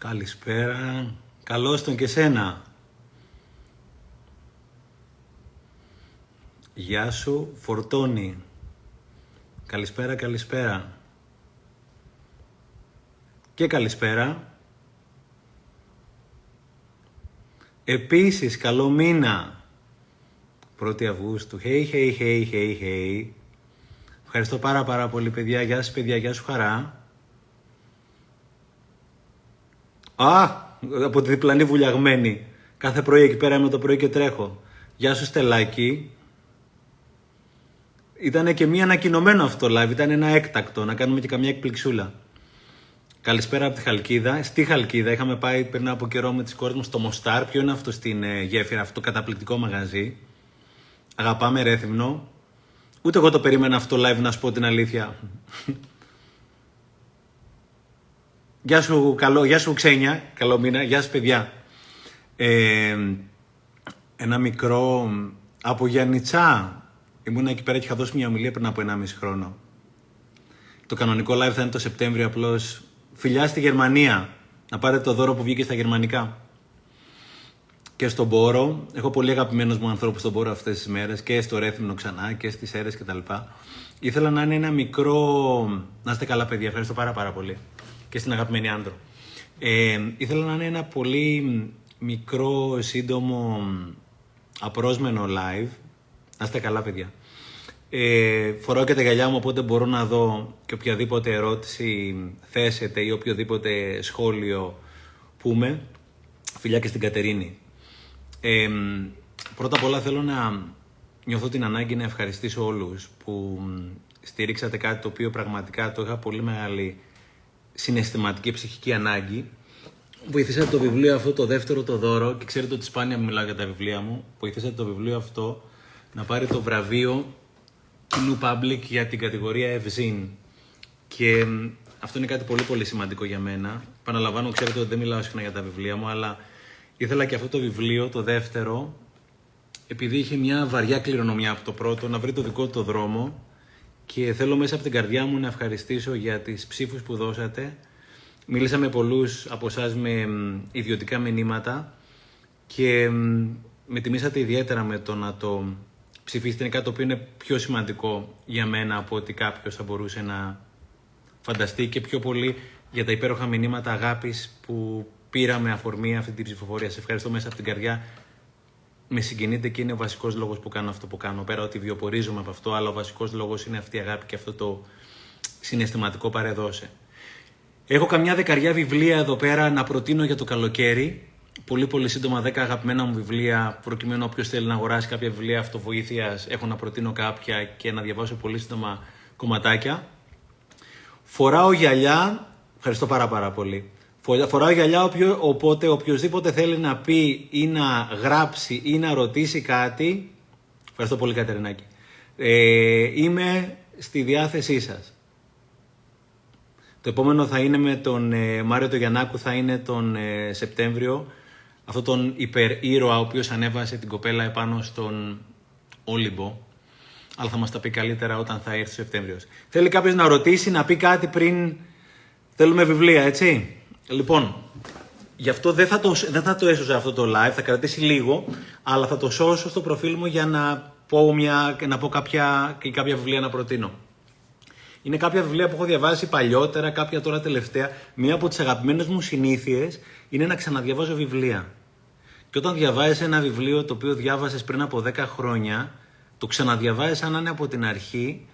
Καλησπέρα. Καλώς τον και σένα. Γεια σου, Φορτώνη. Καλησπέρα, καλησπέρα. Και καλησπέρα. Επίσης, καλό μήνα. 1η Αυγούστου. Hey, hey, hey, hey, hey. Ευχαριστώ πάρα πάρα πολύ παιδιά. Γεια σας παιδιά, γεια σου χαρά. Α, από τη διπλανή βουλιαγμένη. Κάθε πρωί εκεί πέρα με το πρωί και τρέχω. Γεια σου Στελάκη. Ήταν και μία ανακοινωμένο αυτό live, ήταν ένα έκτακτο, να κάνουμε και καμιά εκπληξούλα. Καλησπέρα από τη Χαλκίδα. Στη Χαλκίδα είχαμε πάει πριν από καιρό με τις κόρες μου στο Μοστάρ. Ποιο είναι αυτό στην ε, γέφυρα, αυτό το καταπληκτικό μαγαζί; Αγαπάμε Ρέθυμνο. Ούτε εγώ το περίμενα αυτό live να σου πω την αλήθεια. Γεια σου, καλό, γεια σου Ξένια, καλό μήνα, γεια σας παιδιά. Ε, ένα μικρό από Γιάννητσά. Ήμουν εκεί πέρα και είχα δώσει μια ομιλία πριν από 1,5 χρόνο. Το κανονικό live θα είναι το Σεπτέμβριο απλώς. Φιλιά στη Γερμανία. Να πάρετε το δώρο που βγήκε στα γερμανικά. Και στον Πόρο. Έχω πολύ αγαπημένους μου ανθρώπους στον Πόρο αυτές τις μέρες. Και στο Ρέθυμνο ξανά και στις αίρε κτλ. Ήθελα να είναι ένα μικρό. Να είστε καλά, παιδιά. Ευχαριστώ πάρα, πάρα πολύ και στην αγαπημένη Άντρο. Ε, ήθελα να είναι ένα πολύ μικρό, σύντομο, απρόσμενο live. Να είστε καλά, παιδιά. Ε, φοράω και τα γυαλιά μου, οπότε μπορώ να δω και οποιαδήποτε ερώτηση θέσετε ή οποιοδήποτε σχόλιο πούμε. Φιλιά και στην Κατερίνη. Ε, πρώτα απ' όλα θέλω να νιώθω την ανάγκη να ευχαριστήσω όλους που στήριξατε κάτι το οποίο πραγματικά το είχα πολύ μεγάλη συναισθηματική ψυχική ανάγκη. Βοηθήσατε το βιβλίο αυτό, το δεύτερο το δώρο, και ξέρετε ότι σπάνια μιλάω για τα βιβλία μου. Βοηθήσατε το βιβλίο αυτό να πάρει το βραβείο κοινού public για την κατηγορία Ευζήν. Και αυτό είναι κάτι πολύ πολύ σημαντικό για μένα. Παναλαμβάνω, ξέρετε ότι δεν μιλάω συχνά για τα βιβλία μου, αλλά ήθελα και αυτό το βιβλίο, το δεύτερο, επειδή είχε μια βαριά κληρονομιά από το πρώτο, να βρει το δικό του το δρόμο και θέλω μέσα από την καρδιά μου να ευχαριστήσω για τις ψήφους που δώσατε. Μίλησα με πολλούς από εσάς με ιδιωτικά μηνύματα και με τιμήσατε ιδιαίτερα με το να το ψηφίσετε. Είναι κάτι το οποίο είναι πιο σημαντικό για μένα από ότι κάποιος θα μπορούσε να φανταστεί και πιο πολύ για τα υπέροχα μηνύματα αγάπης που πήραμε αφορμή αυτή την ψηφοφορία. Σε ευχαριστώ μέσα από την καρδιά με συγκινείται και είναι ο βασικός λόγος που κάνω αυτό που κάνω. Πέρα ότι βιοπορίζομαι από αυτό, αλλά ο βασικός λόγος είναι αυτή η αγάπη και αυτό το συναισθηματικό παρεδώσε. Έχω καμιά δεκαριά βιβλία εδώ πέρα να προτείνω για το καλοκαίρι. Πολύ πολύ σύντομα 10 αγαπημένα μου βιβλία, προκειμένου όποιος θέλει να αγοράσει κάποια βιβλία αυτοβοήθειας, έχω να προτείνω κάποια και να διαβάσω πολύ σύντομα κομματάκια. Φοράω γυαλιά, ευχαριστώ πάρα πάρα πολύ. Φοράω γυαλιά, οπότε οποιοδήποτε θέλει να πει ή να γράψει ή να ρωτήσει κάτι. Ευχαριστώ πολύ, Κατερινάκη. Ε, είμαι στη διάθεσή σας. Το επόμενο θα είναι με τον ε, Μάριο το Γιαννάκου, θα είναι τον ε, Σεπτέμβριο. Αυτό τον υπερήρωα, ο οποίος ανέβασε την κοπέλα επάνω στον Όλυμπο. Αλλά θα μας τα πει καλύτερα όταν θα έρθει ο Σεπτέμβριος. Θέλει κάποιος να ρωτήσει, να πει κάτι πριν... Θέλουμε βιβλία, έτσι; Λοιπόν, γι' αυτό δεν θα, το, δεν θα το έσωζα αυτό το live, θα κρατήσει λίγο, αλλά θα το σώσω στο προφίλ μου για να πω, μια, να πω κάποια, και κάποια βιβλία να προτείνω. Είναι κάποια βιβλία που έχω διαβάσει παλιότερα, κάποια τώρα τελευταία. Μία από τις αγαπημένες μου συνήθειες είναι να ξαναδιαβάζω βιβλία. Και όταν διαβάζει ένα βιβλίο το οποίο διάβασες πριν από 10 χρόνια, το ξαναδιαβάζει σαν να είναι από την αρχή,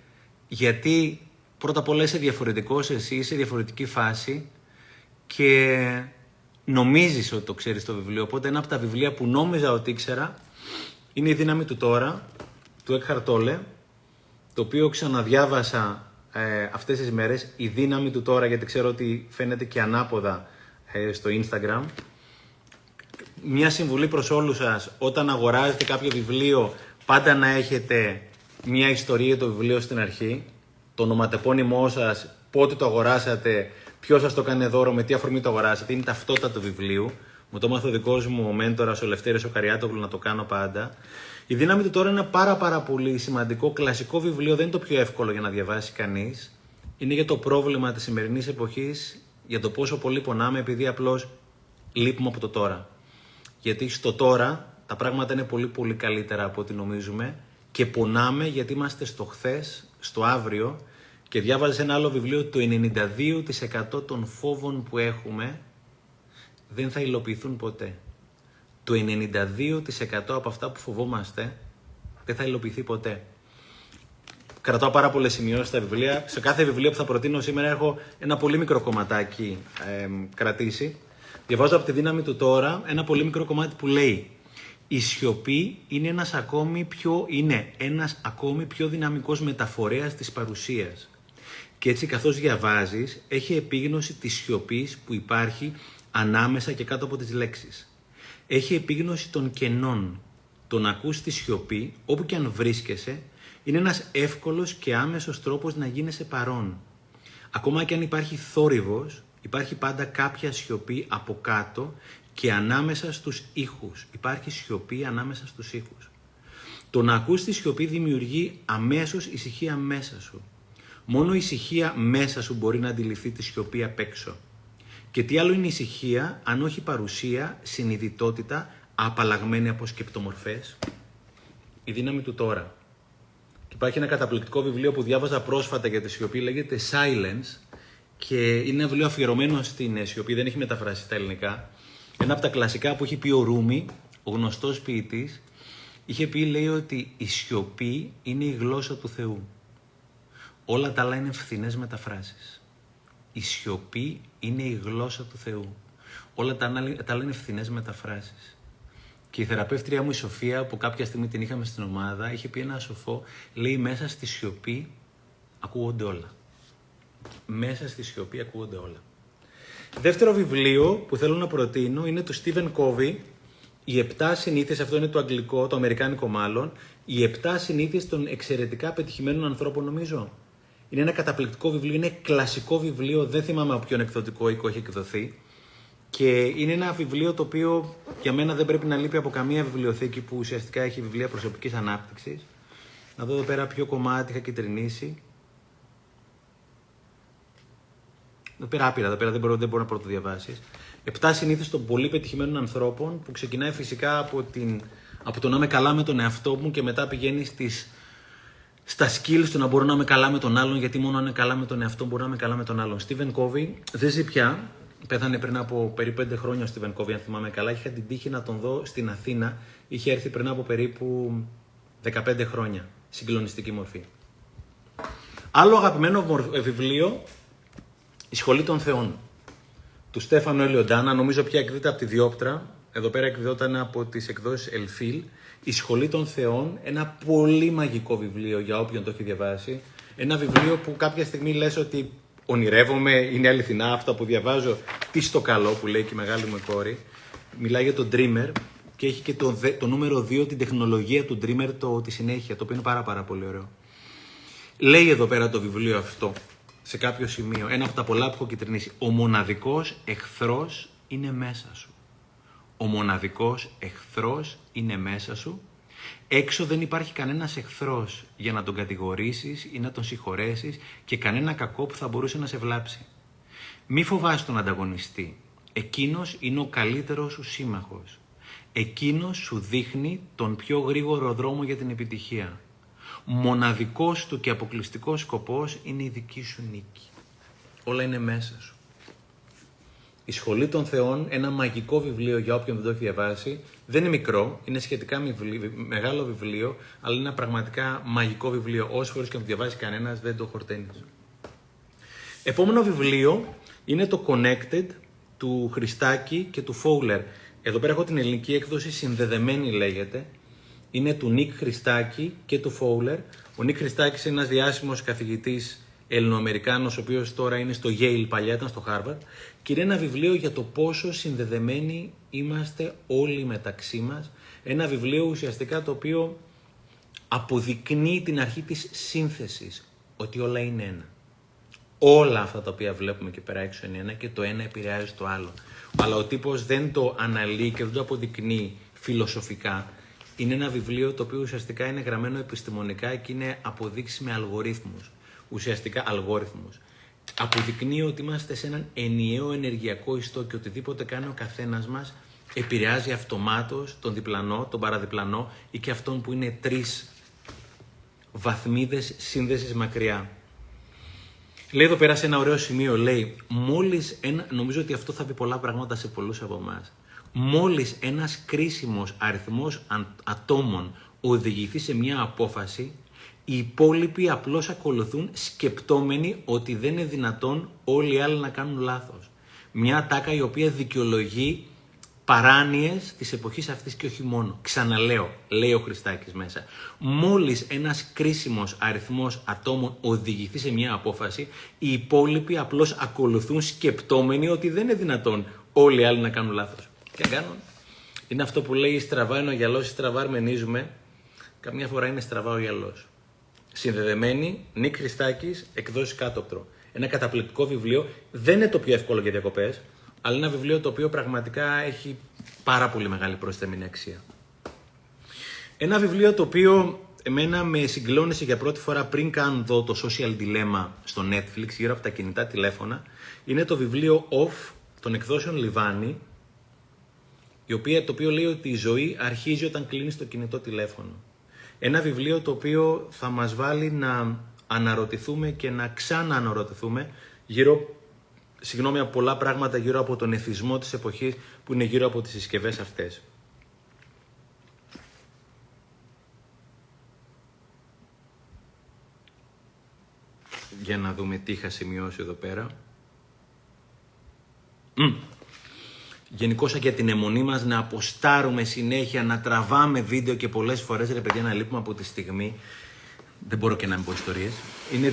γιατί πρώτα απ' όλα είσαι διαφορετικός εσύ, είσαι διαφορετική φάση και νομίζεις ότι το ξέρεις το βιβλίο. Οπότε ένα από τα βιβλία που νόμιζα ότι ήξερα είναι η δύναμη του τώρα, του Eckhart Tolle, το οποίο ξαναδιάβασα ε, αυτές τις μέρες. Η δύναμη του τώρα, γιατί ξέρω ότι φαίνεται και ανάποδα ε, στο Instagram. Μια συμβουλή προς όλους σας, όταν αγοράζετε κάποιο βιβλίο, πάντα να έχετε μια ιστορία για το βιβλίο στην αρχή, το ονοματεπώνυμό σας, πότε το αγοράσατε, ποιος σας το κάνει δώρο, με τι αφορμή το αγοράσατε. Είναι ταυτότητα του βιβλίου. Μου το μάθω ο δικός μου ο μέντορας, ο Λευτέρης ο Καριάτογλου, να το κάνω πάντα. Η δύναμη του τώρα είναι ένα πάρα, πάρα πολύ σημαντικό κλασικό βιβλίο. Δεν είναι το πιο εύκολο για να διαβάσει κανείς. Είναι για το πρόβλημα της σημερινής εποχής για το πόσο πολύ πονάμε επειδή απλώς λείπουμε από το τώρα. Γιατί στο τώρα τα πράγματα είναι πολύ πολύ καλύτερα από ό,τι νομίζουμε και πονάμε γιατί είμαστε στο χθες, στο αύριο και διάβαζες ένα άλλο βιβλίο το 92% των φόβων που έχουμε δεν θα υλοποιηθούν ποτέ. Το 92% από αυτά που φοβόμαστε δεν θα υλοποιηθεί ποτέ. Κρατάω πάρα πολλές σημειώσεις στα βιβλία. Σε κάθε βιβλίο που θα προτείνω σήμερα έχω ένα πολύ μικρό κομματάκι ε, κρατήσει. Διαβάζω από τη δύναμη του τώρα ένα πολύ μικρό κομμάτι που λέει η σιωπή είναι ένας ακόμη πιο, είναι ένας ακόμη πιο δυναμικός μεταφορέας της παρουσίας. Και έτσι καθώς διαβάζεις, έχει επίγνωση της σιωπής που υπάρχει ανάμεσα και κάτω από τις λέξεις. Έχει επίγνωση των κενών. Το να ακούς τη σιωπή, όπου και αν βρίσκεσαι, είναι ένας εύκολος και άμεσος τρόπος να γίνεσαι παρόν. Ακόμα και αν υπάρχει θόρυβος, υπάρχει πάντα κάποια σιωπή από κάτω και ανάμεσα στους ήχους. Υπάρχει σιωπή ανάμεσα στους ήχους. Το να ακούς τη σιωπή δημιουργεί αμέσως ησυχία μέσα σου. Μόνο η ησυχία μέσα σου μπορεί να αντιληφθεί τη σιωπή απ' έξω. Και τι άλλο είναι η ησυχία, αν όχι παρουσία, συνειδητότητα, απαλλαγμένη από σκεπτομορφές; Η δύναμη του τώρα. Και υπάρχει ένα καταπληκτικό βιβλίο που διάβαζα πρόσφατα για τη σιωπή, λέγεται Silence και είναι ένα βιβλίο αφιερωμένο στην σιωπή, δεν έχει μεταφράσει στα ελληνικά. Ένα από τα κλασικά που έχει πει ο Ρούμι, ο γνωστός ποιητής, είχε πει λέει ότι η σιωπή είναι η γλώσσα του Θεού. Όλα τα άλλα είναι φθηνές μεταφράσεις. Η σιωπή είναι η γλώσσα του Θεού. Όλα τα άλλα είναι φθηνές μεταφράσεις. Και η θεραπεύτρια μου η Σοφία, που κάποια στιγμή την είχαμε στην ομάδα, είχε πει ένα σοφό, λέει μέσα στη σιωπή ακούγονται όλα. Μέσα στη σιωπή ακούγονται όλα. Δεύτερο βιβλίο που θέλω να προτείνω είναι του Stephen Covey, οι 7 συνήθειες, αυτό είναι το αγγλικό, το αμερικάνικο μάλλον, οι 7 συνήθειες των εξαιρετικά πετυχημένων ανθρώπων νομίζω. Είναι ένα καταπληκτικό βιβλίο, είναι κλασικό βιβλίο, δεν θυμάμαι από ποιον εκδοτικό οίκο έχει εκδοθεί. Και είναι ένα βιβλίο το οποίο για μένα δεν πρέπει να λείπει από καμία βιβλιοθήκη που ουσιαστικά έχει βιβλία προσωπικής ανάπτυξης. Να δω εδώ πέρα ποιο κομμάτι είχα κυτρινήσει. Εδώ πέρα άπειρα, εδώ πέρα δεν μπορώ, δεν μπορώ να πρωτοδιαβάσει. Επτά συνήθειε των πολύ πετυχημένων ανθρώπων που ξεκινάει φυσικά από, την, από το να είμαι καλά με τον εαυτό μου και μετά πηγαίνει στις, στα skills του να μπορώ να είμαι καλά με τον άλλον, γιατί μόνο αν είναι καλά με τον εαυτό μπορώ να είμαι καλά με τον άλλον. Στίβεν Κόβι δεν ζει πια. Πέθανε πριν από περίπου 5 χρόνια ο Στίβεν Κόβι, αν θυμάμαι καλά. Είχα την τύχη να τον δω στην Αθήνα. Είχε έρθει πριν από περίπου 15 χρόνια. Συγκλονιστική μορφή. Άλλο αγαπημένο βιβλίο η Σχολή των Θεών του Στέφανου Ελιοντάνα, νομίζω πια εκδίδεται από τη Διόπτρα. Εδώ πέρα εκδόταν από τις εκδόσεις Ελφίλ. Η Σχολή των Θεών, ένα πολύ μαγικό βιβλίο για όποιον το έχει διαβάσει. Ένα βιβλίο που κάποια στιγμή λες ότι ονειρεύομαι, είναι αληθινά αυτά που διαβάζω. Τι στο καλό που λέει και η μεγάλη μου κόρη. Μιλάει για τον Dreamer και έχει και το, το νούμερο 2, την τεχνολογία του Dreamer, το, τη συνέχεια, το οποίο είναι πάρα, πάρα πολύ ωραίο. Λέει εδώ πέρα το βιβλίο αυτό σε κάποιο σημείο, ένα από τα πολλά που έχω κυτρινήσει. Ο μοναδικός εχθρός είναι μέσα σου. Ο μοναδικός εχθρός είναι μέσα σου. Έξω δεν υπάρχει κανένας εχθρός για να τον κατηγορήσεις ή να τον συγχωρέσεις και κανένα κακό που θα μπορούσε να σε βλάψει. Μη φοβάσαι τον ανταγωνιστή. Εκείνος είναι ο καλύτερος σου σύμμαχος. Εκείνος σου δείχνει τον πιο γρήγορο δρόμο για την επιτυχία μοναδικός του και αποκλειστικός σκοπός είναι η δική σου νίκη. Όλα είναι μέσα σου. Η Σχολή των Θεών, ένα μαγικό βιβλίο για όποιον δεν το έχει διαβάσει, δεν είναι μικρό, είναι σχετικά μεγάλο βιβλίο, αλλά είναι ένα πραγματικά μαγικό βιβλίο. Όσε φορέ και να το διαβάσει κανένας, δεν το χορταίνεις. Επόμενο βιβλίο είναι το Connected του Χριστάκη και του Fowler. Εδώ πέρα έχω την ελληνική έκδοση, συνδεδεμένη λέγεται είναι του Νίκ Χριστάκη και του Φόουλερ. Ο Νίκ Χριστάκης είναι ένας διάσημος καθηγητής Ελληνοαμερικάνος, ο οποίος τώρα είναι στο Yale, παλιά ήταν στο Harvard, και είναι ένα βιβλίο για το πόσο συνδεδεμένοι είμαστε όλοι μεταξύ μας. Ένα βιβλίο ουσιαστικά το οποίο αποδεικνύει την αρχή της σύνθεσης, ότι όλα είναι ένα. Όλα αυτά τα οποία βλέπουμε και πέρα έξω είναι ένα και το ένα επηρεάζει το άλλο. Αλλά ο τύπος δεν το αναλύει και δεν το αποδεικνύει φιλοσοφικά, είναι ένα βιβλίο το οποίο ουσιαστικά είναι γραμμένο επιστημονικά και είναι αποδείξεις με αλγορίθμους. Ουσιαστικά αλγόριθμους. Αποδεικνύει ότι είμαστε σε έναν ενιαίο ενεργειακό ιστό και οτιδήποτε κάνει ο καθένας μας επηρεάζει αυτομάτως τον διπλανό, τον παραδιπλανό ή και αυτόν που είναι τρεις βαθμίδες σύνδεσης μακριά. Λέει εδώ πέρα σε ένα ωραίο σημείο, λέει, μόλις ένα, νομίζω ότι αυτό θα πει πολλά πράγματα σε πολλούς από εμάς. Μόλις ένας κρίσιμος αριθμός ατόμων οδηγηθεί σε μια απόφαση, οι υπόλοιποι απλώς ακολουθούν σκεπτόμενοι ότι δεν είναι δυνατόν όλοι οι άλλοι να κάνουν λάθος. Μια τάκα η οποία δικαιολογεί παράνοιες της εποχής αυτής και όχι μόνο. Ξαναλέω, λέει ο Χριστάκης μέσα. Μόλις ένας κρίσιμος αριθμός ατόμων οδηγηθεί σε μια απόφαση, οι υπόλοιποι απλώς ακολουθούν σκεπτόμενοι ότι δεν είναι δυνατόν όλοι οι άλλοι να κάνουν λάθος. Τι κάνουν; Είναι αυτό που λέει στραβά είναι ο γυαλός, στραβά αρμενίζουμε. Καμιά φορά είναι στραβά ο γυαλός. Συνδεδεμένη, Νίκ Χριστάκης, εκδόσεις κάτωπτρο. Ένα καταπληκτικό βιβλίο. Δεν είναι το πιο εύκολο για διακοπές αλλά ένα βιβλίο το οποίο πραγματικά έχει πάρα πολύ μεγάλη προσθέμενη αξία. Ένα βιβλίο το οποίο εμένα με συγκλώνησε για πρώτη φορά πριν καν δω το social dilemma στο Netflix γύρω από τα κινητά τηλέφωνα είναι το βιβλίο Off των εκδόσεων Λιβάνι η οποία, το οποίο λέει ότι η ζωή αρχίζει όταν κλείνεις το κινητό τηλέφωνο. Ένα βιβλίο το οποίο θα μας βάλει να αναρωτηθούμε και να ξανααναρωτηθούμε γύρω συγγνώμη, από πολλά πράγματα γύρω από τον εθισμό της εποχής που είναι γύρω από τις συσκευές αυτές. Για να δούμε τι είχα σημειώσει εδώ πέρα. Mm. Γενικώς για την αιμονή μας να αποστάρουμε συνέχεια, να τραβάμε βίντεο και πολλές φορές ρε παιδιά να λείπουμε από τη στιγμή. Δεν μπορώ και να μην πω ιστορίες. Είναι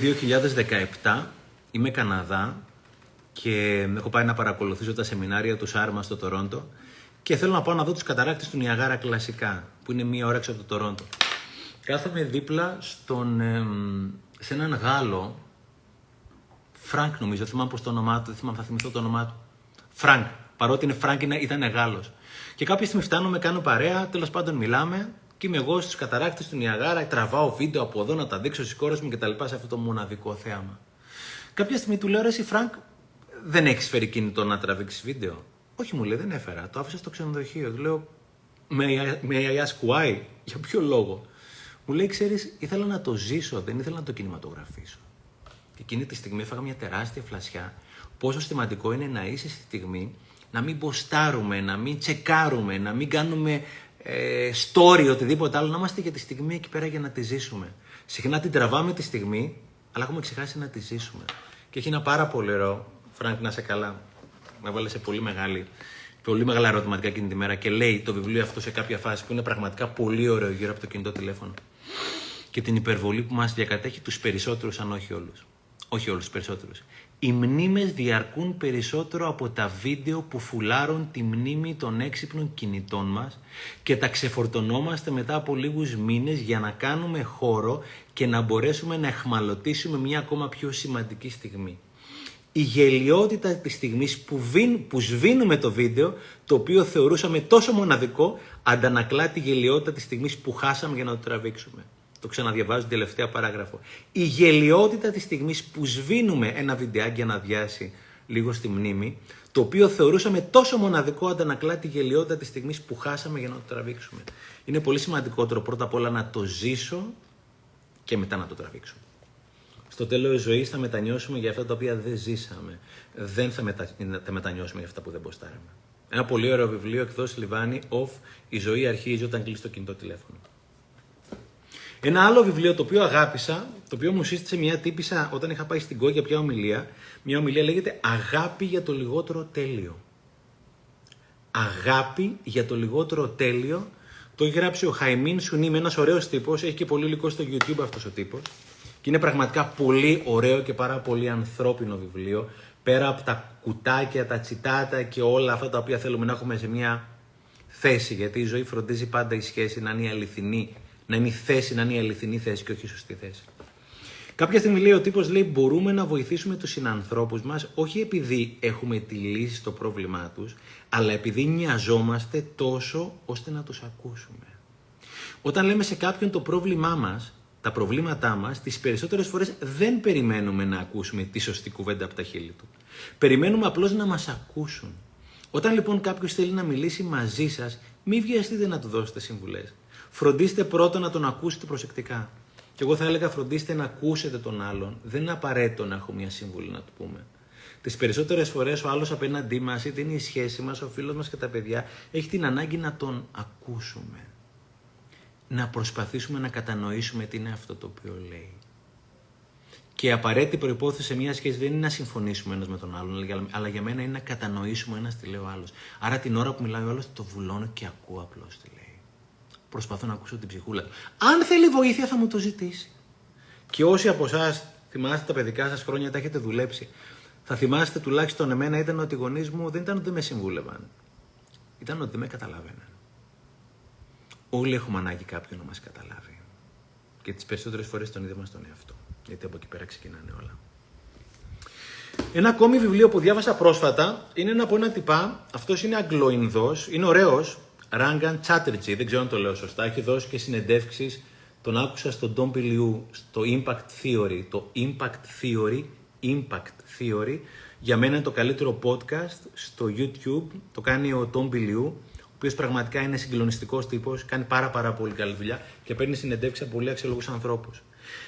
2017, είμαι Καναδά, και έχω πάει να παρακολουθήσω τα σεμινάρια του Σάρμα στο Τορόντο και θέλω να πάω να δω τους καταράκτες του Νιαγάρα κλασικά, που είναι μία ώρα έξω από το Τορόντο. Κάθομαι δίπλα στον, σε έναν Γάλλο, Φρανκ νομίζω, θυμάμαι πως το όνομά του, δεν θυμάμαι, θα θυμηθώ το όνομά του. Φρανκ, παρότι είναι Φρανκ ήταν Γάλλος. Και κάποια στιγμή φτάνω, κάνω παρέα, τέλος πάντων μιλάμε και είμαι εγώ στους καταράκτες του Νιαγάρα, τραβάω βίντεο από εδώ να τα δείξω στις κόρες μου και τα λοιπά σε αυτό το μοναδικό θέαμα. Κάποια στιγμή του λέω, ρε εσύ Φρανκ, δεν έχεις φέρει κινητό να τραβήξεις βίντεο; Όχι, μου λέει, δεν έφερα. Το άφησα στο ξενοδοχείο. Του λέω, May I ask why, για ποιο λόγο; Μου λέει, ξέρεις, ήθελα να το ζήσω, δεν ήθελα να το κινηματογραφήσω. Και εκείνη τη στιγμή έφαγα μια τεράστια φλασιά. Πόσο σημαντικό είναι να είσαι στη στιγμή να μην ποστάρουμε, να μην τσεκάρουμε, να μην κάνουμε ε, story, οτιδήποτε άλλο, να είμαστε για τη στιγμή εκεί πέρα για να τη ζήσουμε. Συχνά την τραβάμε τη στιγμή, αλλά έχουμε ξεχάσει να τη ζήσουμε. Και έχει ένα πάρα πολύ ωραίο Φρανκ, να είσαι καλά. Με έβαλε σε πολύ μεγάλη, πολύ μεγάλα ερωτηματικά εκείνη τη μέρα και λέει το βιβλίο αυτό σε κάποια φάση που είναι πραγματικά πολύ ωραίο γύρω από το κινητό τηλέφωνο. Και την υπερβολή που μας διακατέχει τους περισσότερους, αν όχι όλους. Όχι όλους, τους περισσότερους. Οι μνήμες διαρκούν περισσότερο από τα βίντεο που φουλάρουν τη μνήμη των έξυπνων κινητών μας και τα ξεφορτωνόμαστε μετά από λίγους μήνες για να κάνουμε χώρο και να μπορέσουμε να εχμαλωτήσουμε μια ακόμα πιο σημαντική στιγμή η γελιότητα της στιγμής που, που σβήνουμε το βίντεο, το οποίο θεωρούσαμε τόσο μοναδικό, αντανακλά τη γελιότητα της στιγμής που χάσαμε για να το τραβήξουμε. Το ξαναδιαβάζω την τελευταία παράγραφο. Η γελιότητα της στιγμής που σβήνουμε ένα βιντεάκι για να διάσει λίγο στη μνήμη, το οποίο θεωρούσαμε τόσο μοναδικό, αντανακλά τη γελιότητα της στιγμής που χάσαμε για να το τραβήξουμε. Είναι πολύ σημαντικότερο πρώτα απ' όλα να το ζήσω και μετά να το τραβήξω στο τέλος της ζωής θα μετανιώσουμε για αυτά τα οποία δεν ζήσαμε. Δεν θα, μετα... θα μετανιώσουμε για αυτά που δεν μποστάραμε. Ένα πολύ ωραίο βιβλίο εκδόσει Λιβάνι, Off, Η ζωή αρχίζει όταν κλείσει το κινητό τηλέφωνο. Ένα άλλο βιβλίο το οποίο αγάπησα, το οποίο μου σύστησε μια τύπησα όταν είχα πάει στην Κόγια πια ομιλία. Μια ομιλία λέγεται Αγάπη για το λιγότερο τέλειο. Αγάπη για το λιγότερο τέλειο. Το έχει γράψει ο Χαϊμίν Σουνίμ, ένας ωραίος τύπος. Έχει και πολύ υλικό στο YouTube αυτός ο τύπος. Και είναι πραγματικά πολύ ωραίο και πάρα πολύ ανθρώπινο βιβλίο. Πέρα από τα κουτάκια, τα τσιτάτα και όλα αυτά τα οποία θέλουμε να έχουμε σε μια θέση. Γιατί η ζωή φροντίζει πάντα η σχέση να είναι η αληθινή, να είναι η θέση, να είναι η αληθινή θέση και όχι η σωστή θέση. Κάποια στιγμή λέει ο τύπος λέει μπορούμε να βοηθήσουμε τους συνανθρώπους μας όχι επειδή έχουμε τη λύση στο πρόβλημά τους, αλλά επειδή νοιαζόμαστε τόσο ώστε να τους ακούσουμε. Όταν λέμε σε κάποιον το πρόβλημά μας, τα προβλήματά μας, τις περισσότερες φορές δεν περιμένουμε να ακούσουμε τη σωστή κουβέντα από τα χείλη του. Περιμένουμε απλώς να μας ακούσουν. Όταν λοιπόν κάποιος θέλει να μιλήσει μαζί σας, μην βιαστείτε να του δώσετε συμβουλές. Φροντίστε πρώτα να τον ακούσετε προσεκτικά. Και εγώ θα έλεγα φροντίστε να ακούσετε τον άλλον. Δεν είναι απαραίτητο να έχω μια σύμβουλη να του πούμε. Τις περισσότερες φορές ο άλλος απέναντί μας, είτε είναι η σχέση μας, ο φίλος μας και τα παιδιά, έχει την ανάγκη να τον ακούσουμε. Να προσπαθήσουμε να κατανοήσουμε τι είναι αυτό το οποίο λέει. Και η απαραίτητη προπόθεση σε μια σχέση δεν είναι να συμφωνήσουμε ένας με τον άλλον, αλλά για μένα είναι να κατανοήσουμε ένας τι λέει ο άλλος. Άρα την ώρα που μιλάει ο άλλος, το βουλώνω και ακούω απλώς τι λέει. Προσπαθώ να ακούσω την ψυχούλα του. Αν θέλει βοήθεια, θα μου το ζητήσει. Και όσοι από εσάς θυμάστε τα παιδικά σας χρόνια, τα έχετε δουλέψει. Θα θυμάστε τουλάχιστον εμένα ήταν ότι οι γονείς μου δεν ήταν ότι με συμβούλευαν. Ήταν ότι δεν με καταλάβαιναν. Όλοι έχουμε ανάγκη κάποιον να μας καταλάβει. Και τις περισσότερες φορές τον είδαμε στον εαυτό. Γιατί από εκεί πέρα ξεκινάνε όλα. Ένα ακόμη βιβλίο που διάβασα πρόσφατα είναι ένα από ένα τυπά. Αυτός είναι Αγγλοϊνδός, είναι ωραίος. Ράγκαν Chatterjee, δεν ξέρω αν το λέω σωστά. Έχει δώσει και συνεντεύξεις. Τον άκουσα στον Tom Piliu, στο Impact Theory. Το Impact Theory, Impact Theory, για μένα είναι το καλύτερο podcast στο YouTube. Το κάνει ο Tom Piliu, ο οποίος πραγματικά είναι συγκλονιστικός τύπος, κάνει πάρα, πάρα πολύ καλή δουλειά και παίρνει συνεντεύξεις από πολύ αξιόλογους ανθρώπους.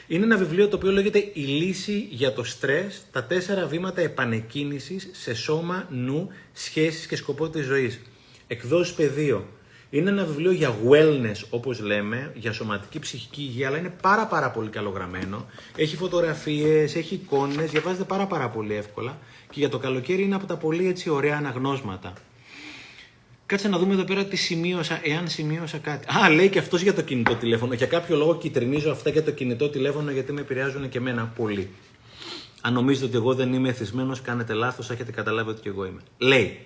Είναι ένα βιβλίο το οποίο λέγεται «Η λύση για το στρες, τα τέσσερα βήματα επανεκκίνησης σε σώμα, νου, σχέσεις και σκοπό της ζωής». Εκδόσεις πεδίο. Είναι ένα βιβλίο για wellness, όπως λέμε, για σωματική ψυχική υγεία, αλλά είναι πάρα πάρα πολύ καλογραμμένο. Έχει φωτογραφίες, έχει εικόνες, διαβάζεται πάρα πάρα πολύ εύκολα και για το καλοκαίρι είναι από τα πολύ έτσι ωραία αναγνώσματα. Κάτσε να δούμε εδώ πέρα τι σημείωσα, εάν σημείωσα κάτι. Α, λέει και αυτός για το κινητό τηλέφωνο. Για κάποιο λόγο κυτρινίζω αυτά για το κινητό τηλέφωνο γιατί με επηρεάζουν και εμένα πολύ. Αν νομίζετε ότι εγώ δεν είμαι εθισμένος, κάνετε λάθος, έχετε καταλάβει ότι και εγώ είμαι. Λέει,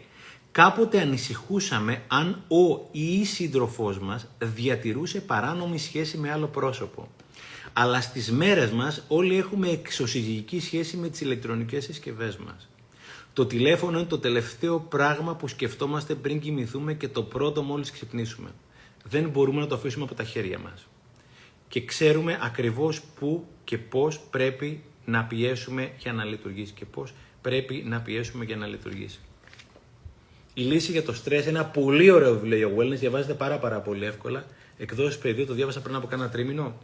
κάποτε ανησυχούσαμε αν ο ή η σύντροφό μας διατηρούσε παράνομη σχέση με άλλο πρόσωπο. Αλλά στις μέρες μας όλοι έχουμε εξωσυζυγική σχέση με τις ηλεκτρονικές συσκευές μας. Το τηλέφωνο είναι το τελευταίο πράγμα που σκεφτόμαστε πριν κοιμηθούμε και το πρώτο μόλις ξυπνήσουμε. Δεν μπορούμε να το αφήσουμε από τα χέρια μας. Και ξέρουμε ακριβώς πού και πώς πρέπει να πιέσουμε για να λειτουργήσει και πώς πρέπει να πιέσουμε για να λειτουργήσει. Η λύση για το στρες είναι ένα πολύ ωραίο βιβλίο για wellness, διαβάζεται πάρα πάρα πολύ εύκολα. Εκδόσεις παιδί, το διάβασα πριν από κάνα τρίμηνο.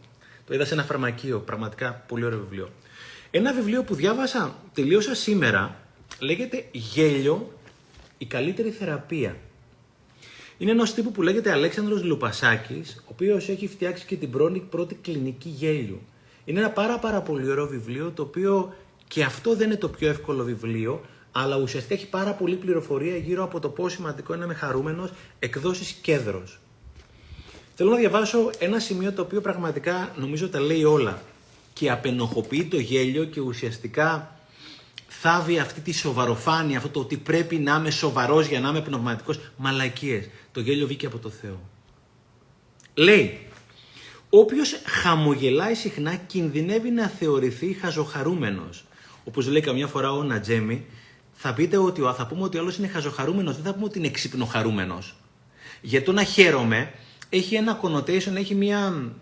Το είδα σε ένα φαρμακείο, πραγματικά πολύ ωραίο βιβλίο. Ένα βιβλίο που διάβασα, τελείωσα σήμερα, λέγεται γέλιο η καλύτερη θεραπεία. Είναι ενός τύπου που λέγεται Αλέξανδρος Λουπασάκης, ο οποίος έχει φτιάξει και την πρώτη κλινική γέλιου. Είναι ένα πάρα πάρα πολύ ωραίο βιβλίο, το οποίο και αυτό δεν είναι το πιο εύκολο βιβλίο, αλλά ουσιαστικά έχει πάρα πολύ πληροφορία γύρω από το πόσο σημαντικό είναι να είμαι χαρούμενος, εκδόσεις κέντρος. Θέλω να διαβάσω ένα σημείο το οποίο πραγματικά νομίζω τα λέει όλα και απενοχοποιεί το γέλιο και ουσιαστικά θάβει αυτή τη σοβαροφάνεια, αυτό το ότι πρέπει να είμαι σοβαρός για να είμαι πνευματικός. Μαλακίες. Το γέλιο βγήκε από το Θεό. Λέει, Όποιος χαμογελάει συχνά κινδυνεύει να θεωρηθεί χαζοχαρούμενος. Όπως λέει καμιά φορά ο Νατζέμι, θα, πείτε ότι, θα πούμε ότι ο άλλος είναι χαζοχαρούμενος, δεν θα πούμε ότι είναι ξυπνοχαρούμενος. Γιατί το να χαίρομαι έχει ένα connotation, έχει μια.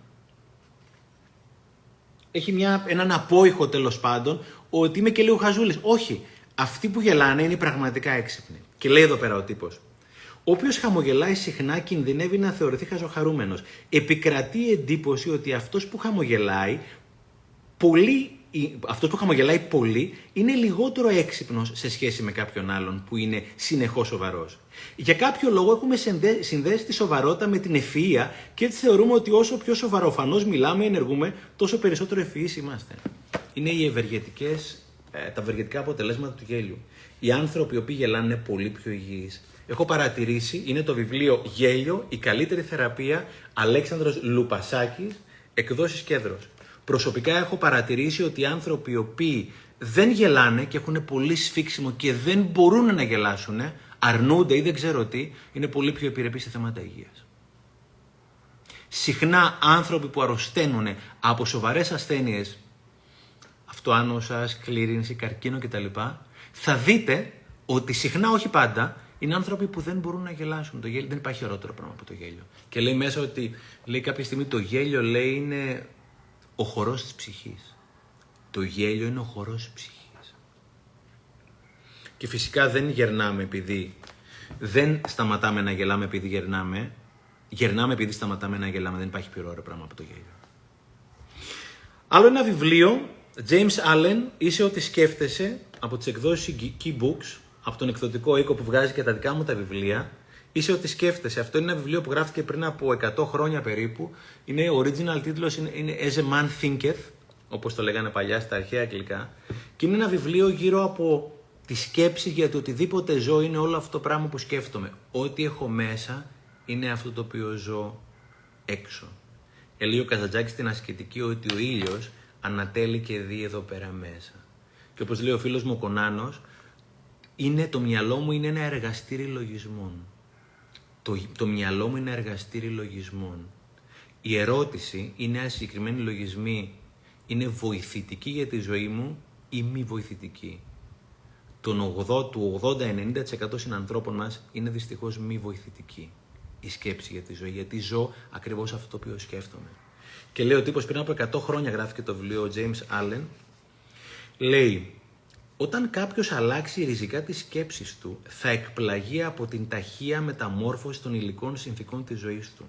Έχει μια, έναν απόϊχο τέλος πάντων, ότι είμαι και λίγο χαζούλης. Όχι. Αυτοί που γελάνε είναι πραγματικά έξυπνοι. Και λέει εδώ πέρα ο τύπος. Όποιο χαμογελάει συχνά κινδυνεύει να θεωρηθεί χαζοχαρούμενος. Επικρατεί εντύπωση ότι αυτός που χαμογελάει πολύ αυτό που χαμογελάει πολύ είναι λιγότερο έξυπνος σε σχέση με κάποιον άλλον που είναι συνεχώς σοβαρός. Για κάποιο λόγο έχουμε συνδέσει τη σοβαρότητα με την ευφυα και έτσι θεωρούμε ότι όσο πιο σοβαροφανώς μιλάμε, ενεργούμε, τόσο περισσότερο ευφυείς είμαστε. Είναι οι ευεργετικές, ε, τα ευεργετικά αποτελέσματα του γέλιου. Οι άνθρωποι οι οποίοι γελάνε είναι πολύ πιο υγιείς. Έχω παρατηρήσει, είναι το βιβλίο Γέλιο, η καλύτερη θεραπεία, Αλέξανδρος Λουπασάκης, εκδόσεις κέντρος. Προσωπικά έχω παρατηρήσει ότι οι άνθρωποι οι οποίοι δεν γελάνε και έχουν πολύ σφίξιμο και δεν μπορούν να γελάσουν, αρνούνται ή δεν ξέρω τι, είναι πολύ πιο επιρρεπείς σε θέματα υγείας. Συχνά άνθρωποι που αρρωσταίνουν από σοβαρές ασθένειες, αυτοάνωσας, κλήρινση, καρκίνο κτλ, θα δείτε ότι συχνά, όχι πάντα, είναι άνθρωποι που δεν μπορούν να γελάσουν. Το γέλιο δεν υπάρχει ωραιότερο πράγμα από το γέλιο. Και λέει μέσα ότι λέει κάποια στιγμή το γέλιο λέει είναι ο χορός της ψυχής. Το γέλιο είναι ο χορός της ψυχής. Και φυσικά δεν γερνάμε επειδή, δεν σταματάμε να γελάμε επειδή γερνάμε, γερνάμε επειδή σταματάμε να γελάμε, δεν υπάρχει πιο ωραίο πράγμα από το γέλιο. Άλλο ένα βιβλίο, James Allen, είσαι ό,τι σκέφτεσαι, από τις εκδόσεις Key Books, από τον εκδοτικό οίκο που βγάζει και τα δικά μου τα βιβλία, είσαι ό,τι σκέφτεσαι. Αυτό είναι ένα βιβλίο που γράφτηκε πριν από 100 χρόνια περίπου. Είναι ο original τίτλος είναι, είναι As a Man Thinketh, όπως το λέγανε παλιά στα αρχαία αγγλικά. Και είναι ένα βιβλίο γύρω από τη σκέψη για το οτιδήποτε ζω είναι όλο αυτό το πράγμα που σκέφτομαι. Ό,τι έχω μέσα είναι αυτό το οποίο ζω έξω. Ελίγει ο Καζαντζάκης στην ασκητική ότι ο ήλιος ανατέλει και δει εδώ πέρα μέσα. Και όπως λέει ο φίλος μου ο Κονάνος, είναι, το μυαλό μου είναι ένα εργαστήρι λογισμών. Το, το μυαλό μου είναι εργαστήρι λογισμών. Η ερώτηση είναι αν συγκεκριμένοι λογισμοί είναι βοηθητικοί για τη ζωή μου ή μη βοηθητικοί. Τον 80, του 80-90% συνανθρώπων μας είναι δυστυχώς μη βοηθητικοί η σκέψη για τη ζωή, γιατί ζω ακριβώς αυτό το οποίο σκέφτομαι. Και λέει ο τύπος πριν από 100 χρόνια γράφει και το βιβλίο ο James Allen, λέει όταν κάποιος αλλάξει ριζικά τις σκέψεις του, θα εκπλαγεί από την ταχεία μεταμόρφωση των υλικών συνθήκων της ζωής του.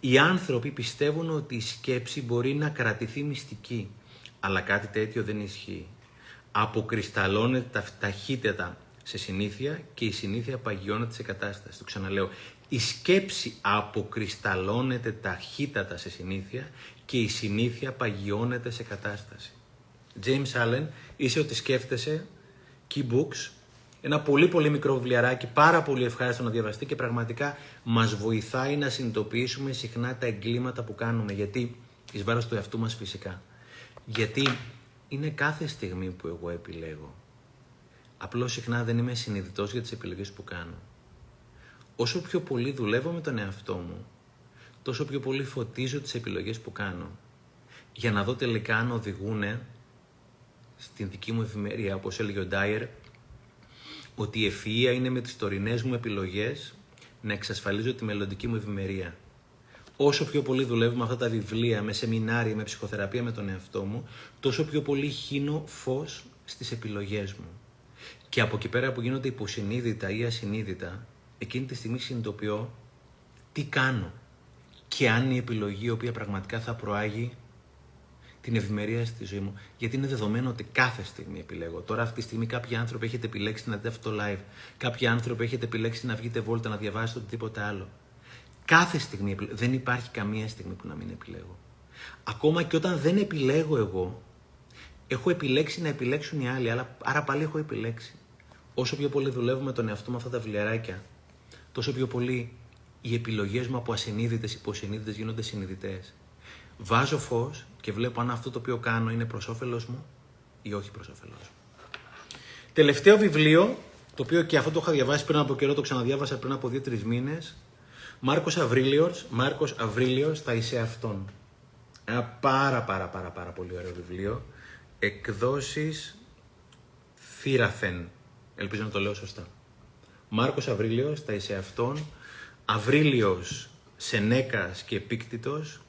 Οι άνθρωποι πιστεύουν ότι η σκέψη μπορεί να κρατηθεί μυστική, αλλά κάτι τέτοιο δεν ισχύει. Αποκρισταλώνεται ταχύτητα σε συνήθεια και η συνήθεια παγιώνεται σε κατάσταση. Το ξαναλέω. Η σκέψη αποκρισταλώνεται ταχύτατα σε συνήθεια και η συνήθεια παγιώνεται σε κατάσταση. James Allen, είσαι ότι σκέφτεσαι, Key Books, ένα πολύ πολύ μικρό βιβλιαράκι, πάρα πολύ ευχάριστο να διαβαστεί και πραγματικά μας βοηθάει να συνειδητοποιήσουμε συχνά τα εγκλήματα που κάνουμε, γιατί, εις βάρος του εαυτού μας φυσικά, γιατί είναι κάθε στιγμή που εγώ επιλέγω. Απλώς συχνά δεν είμαι συνειδητός για τις επιλογές που κάνω όσο πιο πολύ δουλεύω με τον εαυτό μου, τόσο πιο πολύ φωτίζω τις επιλογές που κάνω. Για να δω τελικά αν οδηγούν στην δική μου εφημερία, όπως έλεγε ο Ντάιερ, ότι η ευφυΐα είναι με τις τωρινές μου επιλογές να εξασφαλίζω τη μελλοντική μου ευημερία. Όσο πιο πολύ δουλεύω με αυτά τα βιβλία, με σεμινάρια, με ψυχοθεραπεία με τον εαυτό μου, τόσο πιο πολύ χύνω φως στις επιλογές μου. Και από εκεί πέρα που γίνονται υποσυνείδητα ή ασυνείδητα, εκείνη τη στιγμή συνειδητοποιώ τι κάνω και αν η επιλογή η οποία πραγματικά θα προάγει την ευημερία στη ζωή μου. Γιατί είναι δεδομένο ότι κάθε στιγμή επιλέγω. Τώρα, αυτή τη στιγμή, κάποιοι άνθρωποι έχετε επιλέξει να δείτε αυτό το live. Κάποιοι άνθρωποι έχετε επιλέξει να βγείτε βόλτα, να διαβάσετε οτιδήποτε άλλο. Κάθε στιγμή επιλέγω. Δεν υπάρχει καμία στιγμή που να μην επιλέγω. Ακόμα και όταν δεν επιλέγω εγώ, έχω επιλέξει να επιλέξουν οι άλλοι. Άρα πάλι έχω επιλέξει. Όσο πιο πολύ δουλεύουμε τον εαυτό με αυτά τα βιβλιαράκια, τόσο πιο πολύ οι επιλογές μου από ασυνείδητες υποσυνείδητες γίνονται συνειδητές. Βάζω φως και βλέπω αν αυτό το οποίο κάνω είναι προς όφελος μου ή όχι προς όφελό μου. Τελευταίο βιβλίο, το οποίο και αυτό το είχα διαβάσει πριν από καιρό, το ξαναδιάβασα πριν από δύο-τρεις μήνες. Μάρκος Αβρίλιος, Μάρκος Αβρίλιος, θα είσαι αυτόν. Ένα πάρα πάρα πάρα πάρα πολύ ωραίο βιβλίο. Εκδόσεις Θήραθεν. Ελπίζω να το λέω σωστά. Μάρκος Αβρίλιος, τα είσαι αυτόν, Αβρίλιος, Σενέκας και Επίκτητος,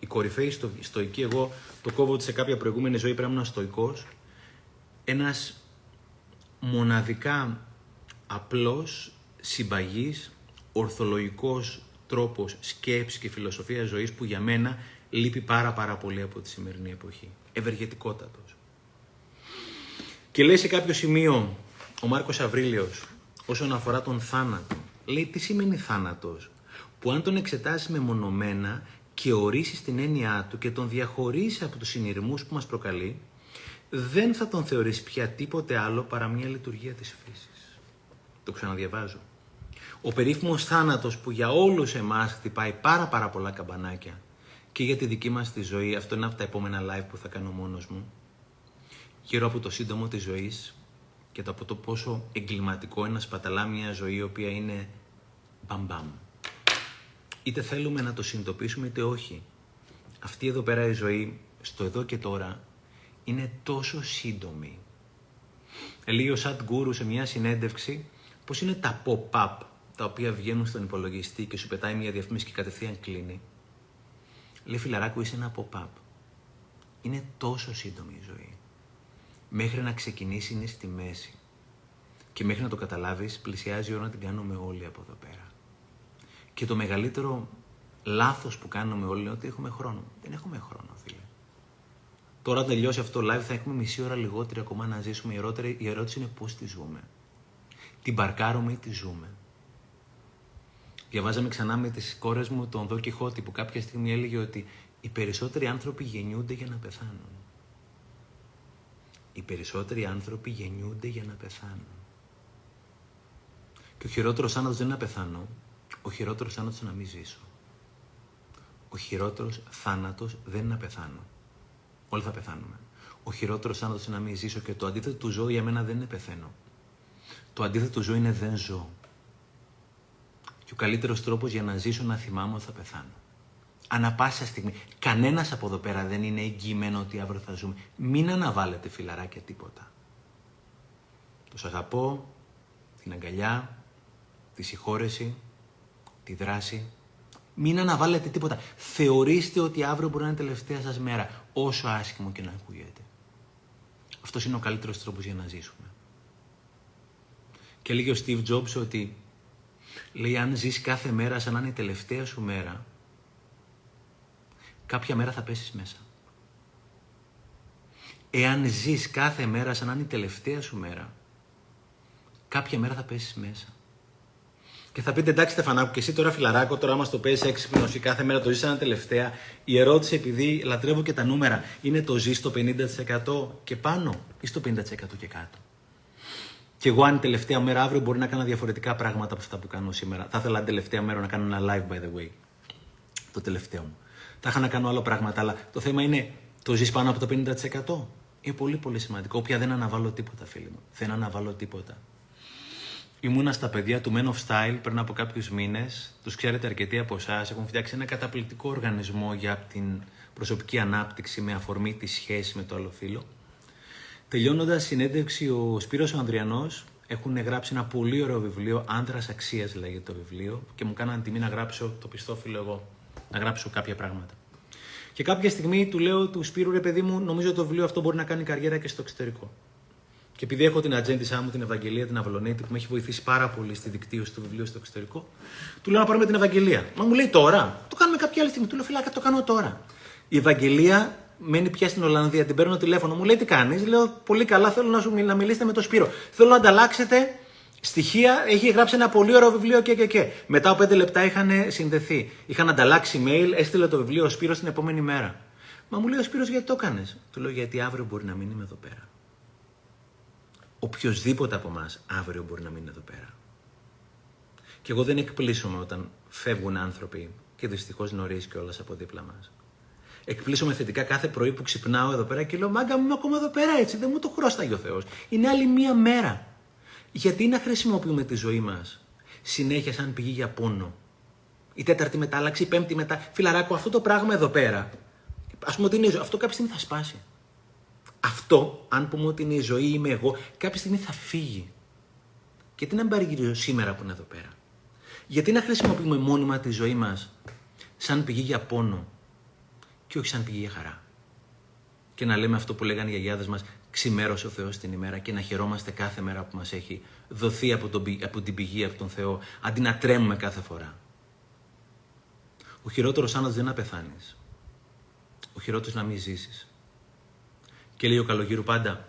η κορυφαίοι στο, στοική, εγώ το κόβω ότι σε κάποια προηγούμενη ζωή πρέπει να ήμουν στοικός, ένας μοναδικά απλός, συμπαγής, ορθολογικός τρόπος σκέψης και φιλοσοφίας ζωής που για μένα λείπει πάρα πάρα πολύ από τη σημερινή εποχή. Ευεργετικότατος. Και λέει σε κάποιο σημείο ο Μάρκος Αβρίλιος, όσον αφορά τον θάνατο. Λέει τι σημαίνει θάνατος, που αν τον εξετάσεις μεμονωμένα και ορίσεις την έννοιά του και τον διαχωρίσεις από τους συνειρμούς που μας προκαλεί, δεν θα τον θεωρείς πια τίποτε άλλο παρά μια λειτουργία της φύσης. Το ξαναδιαβάζω. Ο περίφημος θάνατος που για όλους εμάς χτυπάει πάρα πάρα πολλά καμπανάκια και για τη δική μας τη ζωή, αυτό είναι από τα επόμενα live που θα κάνω μόνος μου, γύρω από το σύντομο της ζωής, και το από το πόσο εγκληματικό είναι να σπαταλά μια ζωή η οποία είναι μπαμπαμ. Είτε θέλουμε να το συνειδητοποιήσουμε είτε όχι. Αυτή εδώ πέρα η ζωή, στο εδώ και τώρα, είναι τόσο σύντομη. Ελίγει ο Σατ Γκούρου σε μια συνέντευξη πώς είναι τα pop-up τα οποία βγαίνουν στον υπολογιστή και σου πετάει μια διαφήμιση και κατευθείαν κλείνει. Λέει φιλαράκου είσαι ένα pop-up. Είναι τόσο σύντομη η ζωή. Μέχρι να ξεκινήσεις είναι στη μέση. Και μέχρι να το καταλάβεις, πλησιάζει η ώρα να την κάνουμε όλοι από εδώ πέρα. Και το μεγαλύτερο λάθος που κάνουμε όλοι είναι ότι έχουμε χρόνο. Δεν έχουμε χρόνο, φίλε. Τώρα τελειώσει αυτό το live θα έχουμε μισή ώρα λιγότερη ακόμα να ζήσουμε. Η, η ερώτηση είναι πώς τη ζούμε. Την παρκάρουμε ή τη ζούμε. Διαβάζαμε ξανά με τις κόρες μου τον Δό Κιχώτη που κάποια στιγμή έλεγε ότι οι περισσότεροι άνθρωποι γεννιούνται για να πεθάνουν. Οι περισσότεροι άνθρωποι γεννιούνται για να πεθάνουν. Και ο χειρότερος θάνατος δεν είναι να πεθάνω, ο χειρότερος θάνατος είναι να μην ζήσω. Ο χειρότερος θάνατος δεν είναι να πεθάνω. Όλοι θα πεθάνουμε. Ο χειρότερος θάνατος είναι να μην ζήσω και το αντίθετο του ζώου για μένα δεν είναι πεθαίνω. Το αντίθετο του ζώου είναι δεν ζω. Και ο καλύτερος τρόπος για να ζήσω να θυμάμαι ότι θα πεθάνω. Ανά πάσα στιγμή. Κανένας από εδώ πέρα δεν είναι εγγυημένο ότι αύριο θα ζούμε. Μην αναβάλλετε φιλαράκια τίποτα. Τους αγαπώ, την αγκαλιά, τη συγχώρεση, τη δράση. Μην αναβάλλετε τίποτα. Θεωρήστε ότι αύριο μπορεί να είναι η τελευταία σας μέρα, όσο άσχημο και να ακούγεται. Αυτός είναι ο καλύτερος τρόπος για να ζήσουμε. Και λέγει ο Steve Jobs ότι λέει αν ζεις κάθε μέρα σαν να είναι η τελευταία σου μέρα, κάποια μέρα θα πέσεις μέσα. Εάν ζεις κάθε μέρα σαν να είναι η τελευταία σου μέρα, κάποια μέρα θα πέσεις μέσα. Και θα πείτε εντάξει Στεφανάκου και εσύ τώρα φιλαράκο, τώρα άμα το παίζεις έξυπνο ή κάθε μέρα το ζεις σαν τελευταία. Η ερώτηση επειδή λατρεύω και τα νούμερα είναι το ζεις στο 50% και πάνω ή στο 50% και κάτω; Και εγώ αν η τελευταία μέρα αύριο μπορεί να κάνω διαφορετικά πράγματα από αυτά που κάνω σήμερα. Θα ήθελα την τελευταία μέρα να κάνω ένα live by the way. Το τελευταίο μου. Θα είχα να κάνω άλλο πράγματα, αλλά το θέμα είναι το ζεις πάνω από το 50%. Είναι πολύ πολύ σημαντικό. Όποια δεν αναβάλω τίποτα, φίλοι μου. Δεν αναβάλω τίποτα. Ήμουνα στα παιδιά του Men of Style πριν από κάποιους μήνες. Τους ξέρετε αρκετοί από εσάς. Έχουν φτιάξει ένα καταπληκτικό οργανισμό για την προσωπική ανάπτυξη με αφορμή τη σχέση με το άλλο φίλο. Τελειώνοντας συνέντευξη, ο Σπύρος ο Ανδριανός έχουν γράψει ένα πολύ ωραίο βιβλίο. Άντρας Αξίας λέγεται το βιβλίο. Και μου κάνανε τιμή να γράψω το πιστόφυλλο εγώ. Να γράψω κάποια πράγματα. Και κάποια στιγμή του λέω του Σπύρου, ρε παιδί μου, νομίζω το βιβλίο αυτό μπορεί να κάνει καριέρα και στο εξωτερικό. Και επειδή έχω την ατζέντησά μου, την Ευαγγελία, την Αυλονίτη, που με έχει βοηθήσει πάρα πολύ στη δικτύωση του βιβλίου στο εξωτερικό, του λέω να πάρουμε την Ευαγγελία. Μα μου λέει τώρα. Το κάνουμε κάποια άλλη στιγμή. Του λέω φυλάκα, το κάνω τώρα. Η Ευαγγελία μένει πια στην Ολλανδία, την παίρνω τηλέφωνο, μου λέει τι κάνεις; Λέω πολύ καλά, θέλω να, σου, να μιλήσετε με τον Σπύρο. Θέλω να ανταλλάξετε στοιχεία. Έχει γράψει ένα πολύ ωραίο βιβλίο και και και. Μετά από πέντε λεπτά είχαν συνδεθεί. Είχαν ανταλλάξει mail, έστειλε το βιβλίο ο Σπύρος την επόμενη μέρα. Μα μου λέει ο Σπύρος γιατί το έκανε. Του λέω γιατί αύριο μπορεί να μην είμαι εδώ πέρα. Οποιοδήποτε από εμά αύριο μπορεί να μείνει εδώ πέρα. Και εγώ δεν εκπλήσωμαι όταν φεύγουν άνθρωποι και δυστυχώς νωρίς κιόλας από δίπλα μας. Εκπλήσωμαι θετικά κάθε πρωί που ξυπνάω εδώ πέρα και λέω Μάγκα μου είμαι ακόμα εδώ πέρα έτσι. Δεν μου το χρώσταγε ο Θεός. Είναι άλλη μία μέρα. Γιατί να χρησιμοποιούμε τη ζωή μας συνέχεια σαν πηγή για πόνο; Η τέταρτη μετάλλαξη, η πέμπτη μετά. Φιλαράκο, αυτό το πράγμα εδώ πέρα. Α πούμε ότι είναι Αυτό κάποια στιγμή θα σπάσει. Αυτό, αν πούμε ότι είναι η ζωή, είμαι εγώ, κάποια στιγμή θα φύγει. Γιατί να μην παρηγυρίζω σήμερα που είναι εδώ πέρα; Γιατί να χρησιμοποιούμε μόνιμα τη ζωή μας σαν πηγή για πόνο και όχι σαν πηγή για χαρά; Και να λέμε αυτό που λέγανε οι γιαγιάδες μας, ξημέρωσε ο Θεός την ημέρα και να χαιρόμαστε κάθε μέρα που μας έχει δοθεί από, τον, από την πηγή, από τον Θεό, αντί να τρέμουμε κάθε φορά. Ο χειρότερος άνοδο δεν είναι να πεθάνεις. Ο χειρότερος να μην ζήσεις. Και λέει ο Καλογύρου πάντα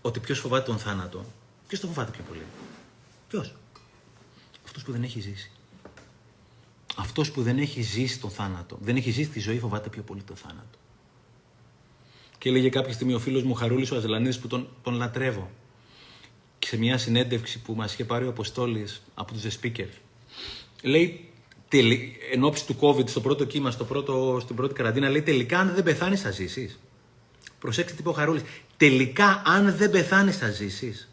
ότι ποιος φοβάται τον θάνατο. Ποιο το φοβάται πιο πολύ. Ποιος; Αυτός που δεν έχει ζήσει. Αυτός που δεν έχει ζήσει τον θάνατο, δεν έχει ζήσει τη ζωή, φοβάται πιο πολύ τον θάνατο. Και έλεγε κάποια στιγμή ο φίλος μου Χαρούλης ο Αζελανίδη που τον, τον λατρεύω. Και σε μια συνέντευξη που μας είχε πάρει ο Αποστόλης από τους The Speakers, λέει εν ώψη του COVID, στο πρώτο κύμα, στο πρώτο, στην πρώτη καραντίνα, λέει τελικά αν δεν πεθάνεις θα ζήσεις. Προσέξτε τι είπε ο Χαρούλης. Τελικά, αν δεν πεθάνεις, θα ζήσεις.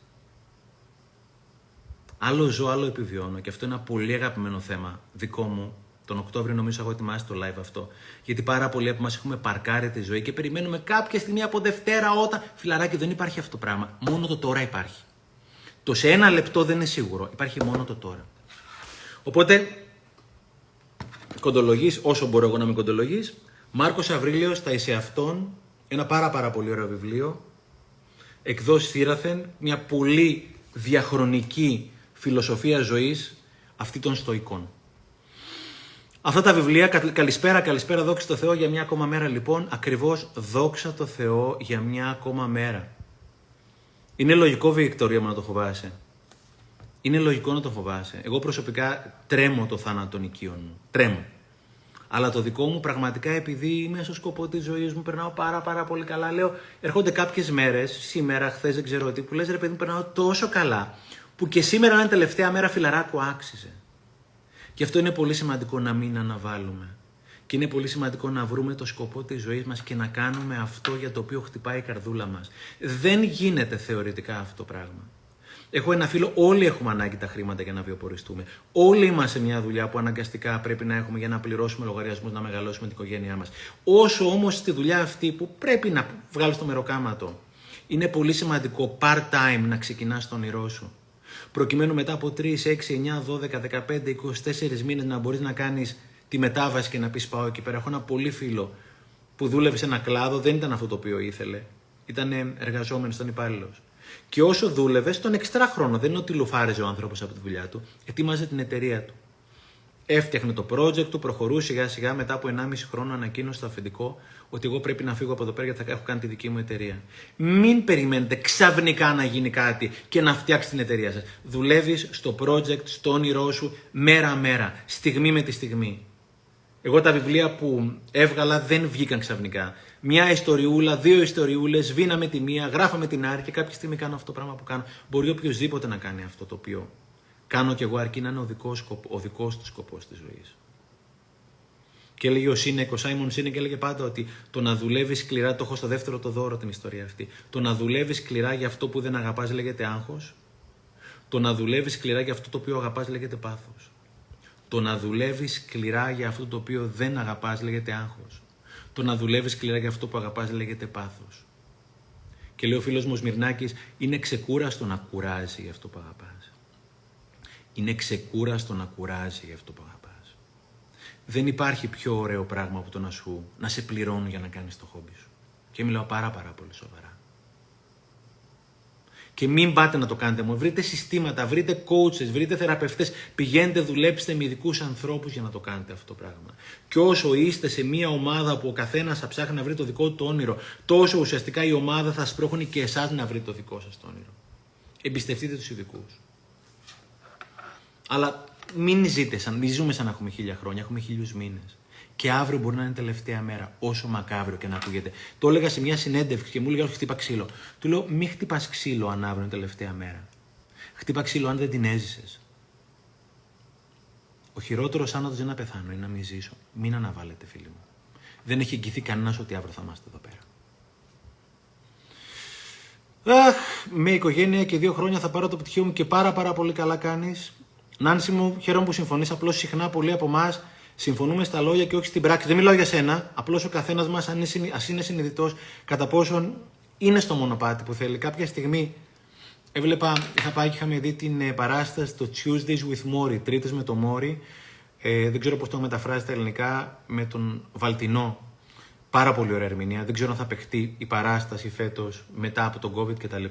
Άλλο ζω, άλλο επιβιώνω. Και αυτό είναι ένα πολύ αγαπημένο θέμα δικό μου. Τον Οκτώβριο νομίζω έχω ετοιμάσει το live αυτό. Γιατί πάρα πολλοί από εμάς έχουμε παρκάρει τη ζωή και περιμένουμε κάποια στιγμή από Δευτέρα όταν. Φιλαράκι, δεν υπάρχει αυτό το πράγμα. Μόνο το τώρα υπάρχει. Το σε ένα λεπτό δεν είναι σίγουρο. Υπάρχει μόνο το τώρα. Οπότε, κοντολογή όσο μπορώ εγώ να με κοντολογείς. Μάρκος Αβρίλιος, τα είσαι αυτόν, ένα πάρα πάρα πολύ ωραίο βιβλίο, εκδόσει Θήραθεν, μια πολύ διαχρονική φιλοσοφία ζωής αυτή των στοικών. Αυτά τα βιβλία, καλησπέρα, καλησπέρα, δόξα τω Θεώ για μια ακόμα μέρα λοιπόν, ακριβώς δόξα τω Θεώ για μια ακόμα μέρα. Είναι λογικό Βικτωρία μου να το φοβάσαι; Είναι λογικό να το φοβάσαι; Εγώ προσωπικά τρέμω το θάνατο των οικείων μου. Τρέμω. Αλλά το δικό μου πραγματικά επειδή είμαι στο σκοπό της ζωής μου, περνάω πάρα πάρα πολύ καλά. Λέω, έρχονται κάποιες μέρες, σήμερα, χθες, δεν ξέρω τι, που λες ρε παιδί μου, περνάω τόσο καλά, που και σήμερα είναι τελευταία μέρα φιλαράκου άξιζε. Γι' αυτό είναι πολύ σημαντικό να μην αναβάλουμε. Και είναι πολύ σημαντικό να βρούμε το σκοπό της ζωής μας και να κάνουμε αυτό για το οποίο χτυπάει η καρδούλα μας. Δεν γίνεται θεωρητικά αυτό το πράγμα. Έχω ένα φίλο, όλοι έχουμε ανάγκη τα χρήματα για να βιοποριστούμε. Όλοι είμαστε σε μια δουλειά που αναγκαστικά πρέπει να έχουμε για να πληρώσουμε λογαριασμούς, να μεγαλώσουμε την οικογένειά μας. Όσο όμως στη δουλειά αυτή που πρέπει να βγάλεις το μεροκάματο, είναι πολύ σημαντικό part-time να ξεκινάς τον όνειρό σου. Προκειμένου μετά από 3, 6, 9, 12, 15, 24 μήνες να μπορείς να κάνεις τη μετάβαση και να πεις πάω εκεί πέρα. Έχω ένα πολύ φίλο που δούλευε σε ένα κλάδο, δεν ήταν αυτό το οποίο ήθελε. Ήταν εργαζόμενος, ήταν υπάλληλος. Και όσο δούλευε, στον εξτρά χρόνο, δεν είναι ότι λουφάριζε ο άνθρωπος από τη δουλειά του, ετοίμαζε την εταιρεία του. Έφτιαχνε το project του, προχωρούσε σιγά σιγά μετά από 1,5 χρόνο ανακοίνωσε στο αφεντικό ότι εγώ πρέπει να φύγω από εδώ πέρα γιατί θα έχω κάνει τη δική μου εταιρεία. Μην περιμένετε ξαφνικά να γίνει κάτι και να φτιάξει την εταιρεία σας. Δουλεύεις στο project, στο όνειρό σου, μέρα-μέρα, στιγμή με τη στιγμή. Εγώ τα βιβλία που έβγαλα δεν βγήκαν ξαφνικά. Μια ιστοριούλα, δύο ιστοριούλες, σβήναμε τη μία, γράφαμε την άλλη και κάποια στιγμή κάνω αυτό το πράγμα που κάνω. Μπορεί οποιοδήποτε να κάνει αυτό το οποίο κάνω κι εγώ, αρκεί να είναι ο δικός ο δικός του σκοπός της ζωής. Και έλεγε ο Σίνεκ, ο Σάιμον Σίνεκ έλεγε πάντα ότι το να δουλεύεις σκληρά, το έχω στο δεύτερο το δώρο την ιστορία αυτή. Το να δουλεύεις σκληρά για αυτό που δεν αγαπάς λέγεται άγχος. Το να δουλεύεις σκληρά για αυτό το οποίο αγαπάς λέγεται πάθος. Το να δουλεύεις σκληρά για αυτό το οποίο δεν αγαπάς λέγεται άγχος. Το να δουλεύεις σκληρά για αυτό που αγαπάς λέγεται πάθος. Και λέει ο φίλος μου Σμυρνάκης, είναι ξεκούραστο να κουράζει για αυτό που αγαπάς. Είναι ξεκούραστο να κουράζει για αυτό που αγαπάς. Δεν υπάρχει πιο ωραίο πράγμα από το να σου να σε πληρώνουν για να κάνεις το χόμπι σου. Και μιλάω πάρα πάρα πολύ σοβαρά. Και μην πάτε να το κάνετε μου. Βρείτε συστήματα, βρείτε coaches, βρείτε θεραπευτές. Πηγαίνετε, δουλέψτε με ειδικούς ανθρώπους για να το κάνετε αυτό το πράγμα. Και όσο είστε σε μια ομάδα που ο καθένας θα ψάχνει να βρει το δικό του όνειρο, τόσο ουσιαστικά η ομάδα θα σπρώχνει και εσάς να βρείτε το δικό σας το όνειρο. Εμπιστευτείτε τους ειδικούς. Αλλά μην ζείτε σαν, μην ζούμε σαν να έχουμε χίλια χρόνια, έχουμε χίλιους μήνες. Και αύριο μπορεί να είναι τελευταία μέρα, όσο μακάβριο και να ακούγεται. Το έλεγα σε μια συνέντευξη και μου έλεγε: Όχι, χτύπα ξύλο. Του λέω: Μην χτυπάς ξύλο αν αύριο είναι τελευταία μέρα. Χτύπα ξύλο αν δεν την έζησες. Ο χειρότερος άνοδος δεν είναι να πεθάνω, είναι να μην ζήσω. Μην αναβάλλετε, φίλοι μου. Δεν έχει εγγυηθεί κανένας ότι αύριο θα είμαστε εδώ πέρα. Αχ, με οικογένεια και δύο χρόνια θα πάρω το πτυχίο μου και πάρα πάρα πολύ καλά κάνεις. Νάνση μου, χαίρομαι που συμφωνείς. Απλώς συχνά πολλοί από εμάς συμφωνούμε στα λόγια και όχι στην πράξη. Δεν μιλάω για σένα. Απλώς ο καθένας μας, αν είναι συνειδητός κατά πόσον είναι στο μονοπάτι που θέλει. Κάποια στιγμή έβλεπα, είχα πάει και είχαμε δει την ε, παράσταση το Tuesdays with Mori, Τρίτες με το Μόρι. Ε, δεν ξέρω πώς το μεταφράζει στα ελληνικά με τον Βαλτινό. Πάρα πολύ ωραία ερμηνεία. Δεν ξέρω αν θα παιχτεί η παράσταση φέτος μετά από τον COVID κτλ.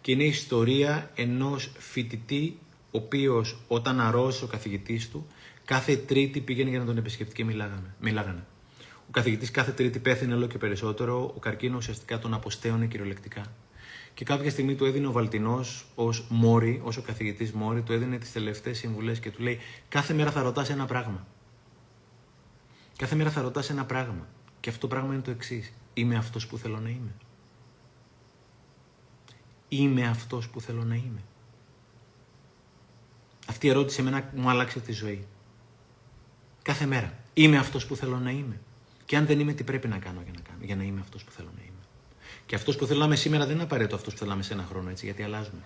Και είναι η ιστορία ενός φοιτητή ο οποίος όταν αρρώστησε ο καθηγητής του, κάθε Τρίτη πήγαινε για να τον επισκεφτεί και μιλάγανε. μιλάγανε. Ο καθηγητής κάθε Τρίτη πέθανε όλο και περισσότερο, ο καρκίνο ουσιαστικά τον αποστέωνε κυριολεκτικά. Και κάποια στιγμή του έδινε ο Βαλτινός ως Μόρι, ως ο καθηγητής Μόρι, του έδινε τις τελευταίες συμβουλές και του λέει: Κάθε μέρα θα ρωτάς ένα πράγμα. Κάθε μέρα θα ρωτάς ένα πράγμα. Και αυτό το πράγμα είναι το εξής. Είμαι αυτός που θέλω να είμαι. Είμαι αυτός που θέλω να είμαι. Αυτή η ερώτηση εμένα μου άλλαξε τη ζωή. Κάθε μέρα. Είμαι αυτός που θέλω να είμαι. Και αν δεν είμαι, τι πρέπει να κάνω για να, κάνω, για να είμαι αυτός που θέλω να είμαι. Και αυτός που θέλω να είμαι σήμερα δεν είναι απαραίτητο αυτός που θέλω να είμαι σε ένα χρόνο, έτσι, γιατί αλλάζουμε.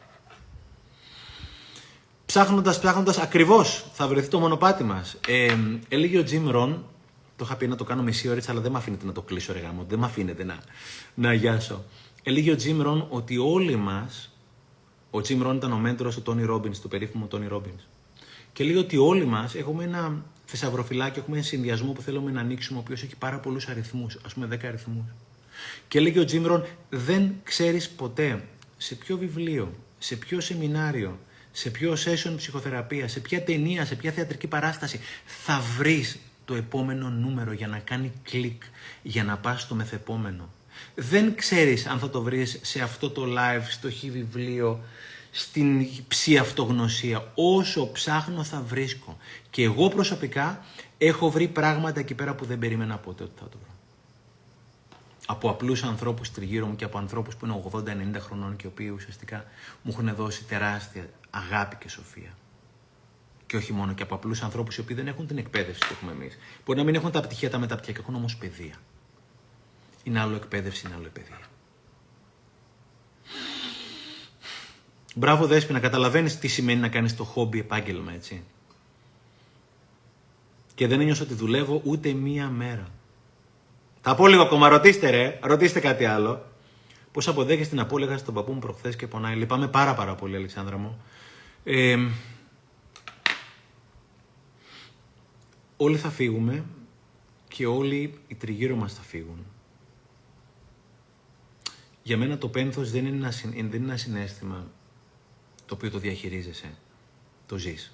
Ψάχνοντας, ψάχνοντας, ακριβώς θα βρεθεί το μονοπάτι μας. Ε, έλεγε ο Jim Ron, το είχα πει να το κάνω μισή ώρα, αλλά δεν με αφήνετε να το κλείσω, ρε γάμο, δεν με αφήνετε να, να αγιάσω. Έλεγε ο Jim Ron ότι όλοι μας ο Jim Rohn ήταν ο μέντορας του Τόνι Ρόμπιν, του περίφημου Τόνι Ρόμπιν. Και λέει ότι όλοι μας έχουμε ένα θησαυροφυλάκι, έχουμε ένα συνδυασμό που θέλουμε να ανοίξουμε, ο οποίος έχει πάρα πολλούς αριθμούς, ας πούμε 10 αριθμούς. Και έλεγε ο Τζίμρον, δεν ξέρεις ποτέ σε ποιο βιβλίο, σε ποιο σεμινάριο, σε ποιο session ψυχοθεραπείας, σε ποια ταινία, σε ποια θεατρική παράσταση θα βρεις το επόμενο νούμερο για να κάνει κλικ, για να πας στο μεθεπόμενο. Δεν ξέρεις αν θα το βρεις σε αυτό το live, στο χι βιβλίο, στην ψη αυτογνωσία. Όσο ψάχνω θα βρίσκω. Και εγώ προσωπικά έχω βρει πράγματα εκεί πέρα που δεν περίμενα ποτέ ότι θα το βρω. Από απλούς ανθρώπους τριγύρω μου και από ανθρώπους που είναι 80-90 χρονών και οι οποίοι ουσιαστικά μου έχουν δώσει τεράστια αγάπη και σοφία. Και όχι μόνο και από απλούς ανθρώπους οι οποίοι δεν έχουν την εκπαίδευση που έχουμε εμείς. Μπορεί να μην έχουν τα πτυχία τα μεταπτυχία και έχουν όμως παιδεία. Είναι άλλο εκπαίδευση, είναι άλλο παιδεία. Μπράβο να καταλαβαίνεις τι σημαίνει να κάνεις το χόμπι επάγγελμα, έτσι. Και δεν ένιωσα ότι δουλεύω ούτε μία μέρα. Θα πω λίγο ακόμα, ρωτήστε ρε, ρωτήστε κάτι άλλο. Πώς αποδέχεσαι την απόλυτα στον παππού μου προχθές και πονάει. Λυπάμαι πάρα πάρα πολύ, Αλεξάνδρα μου. Ε, όλοι θα φύγουμε και όλοι οι τριγύρω μας θα φύγουν. Για μένα το πένθος δεν είναι ένα, δεν είναι ένα συνέστημα το οποίο το διαχειρίζεσαι, το ζεις.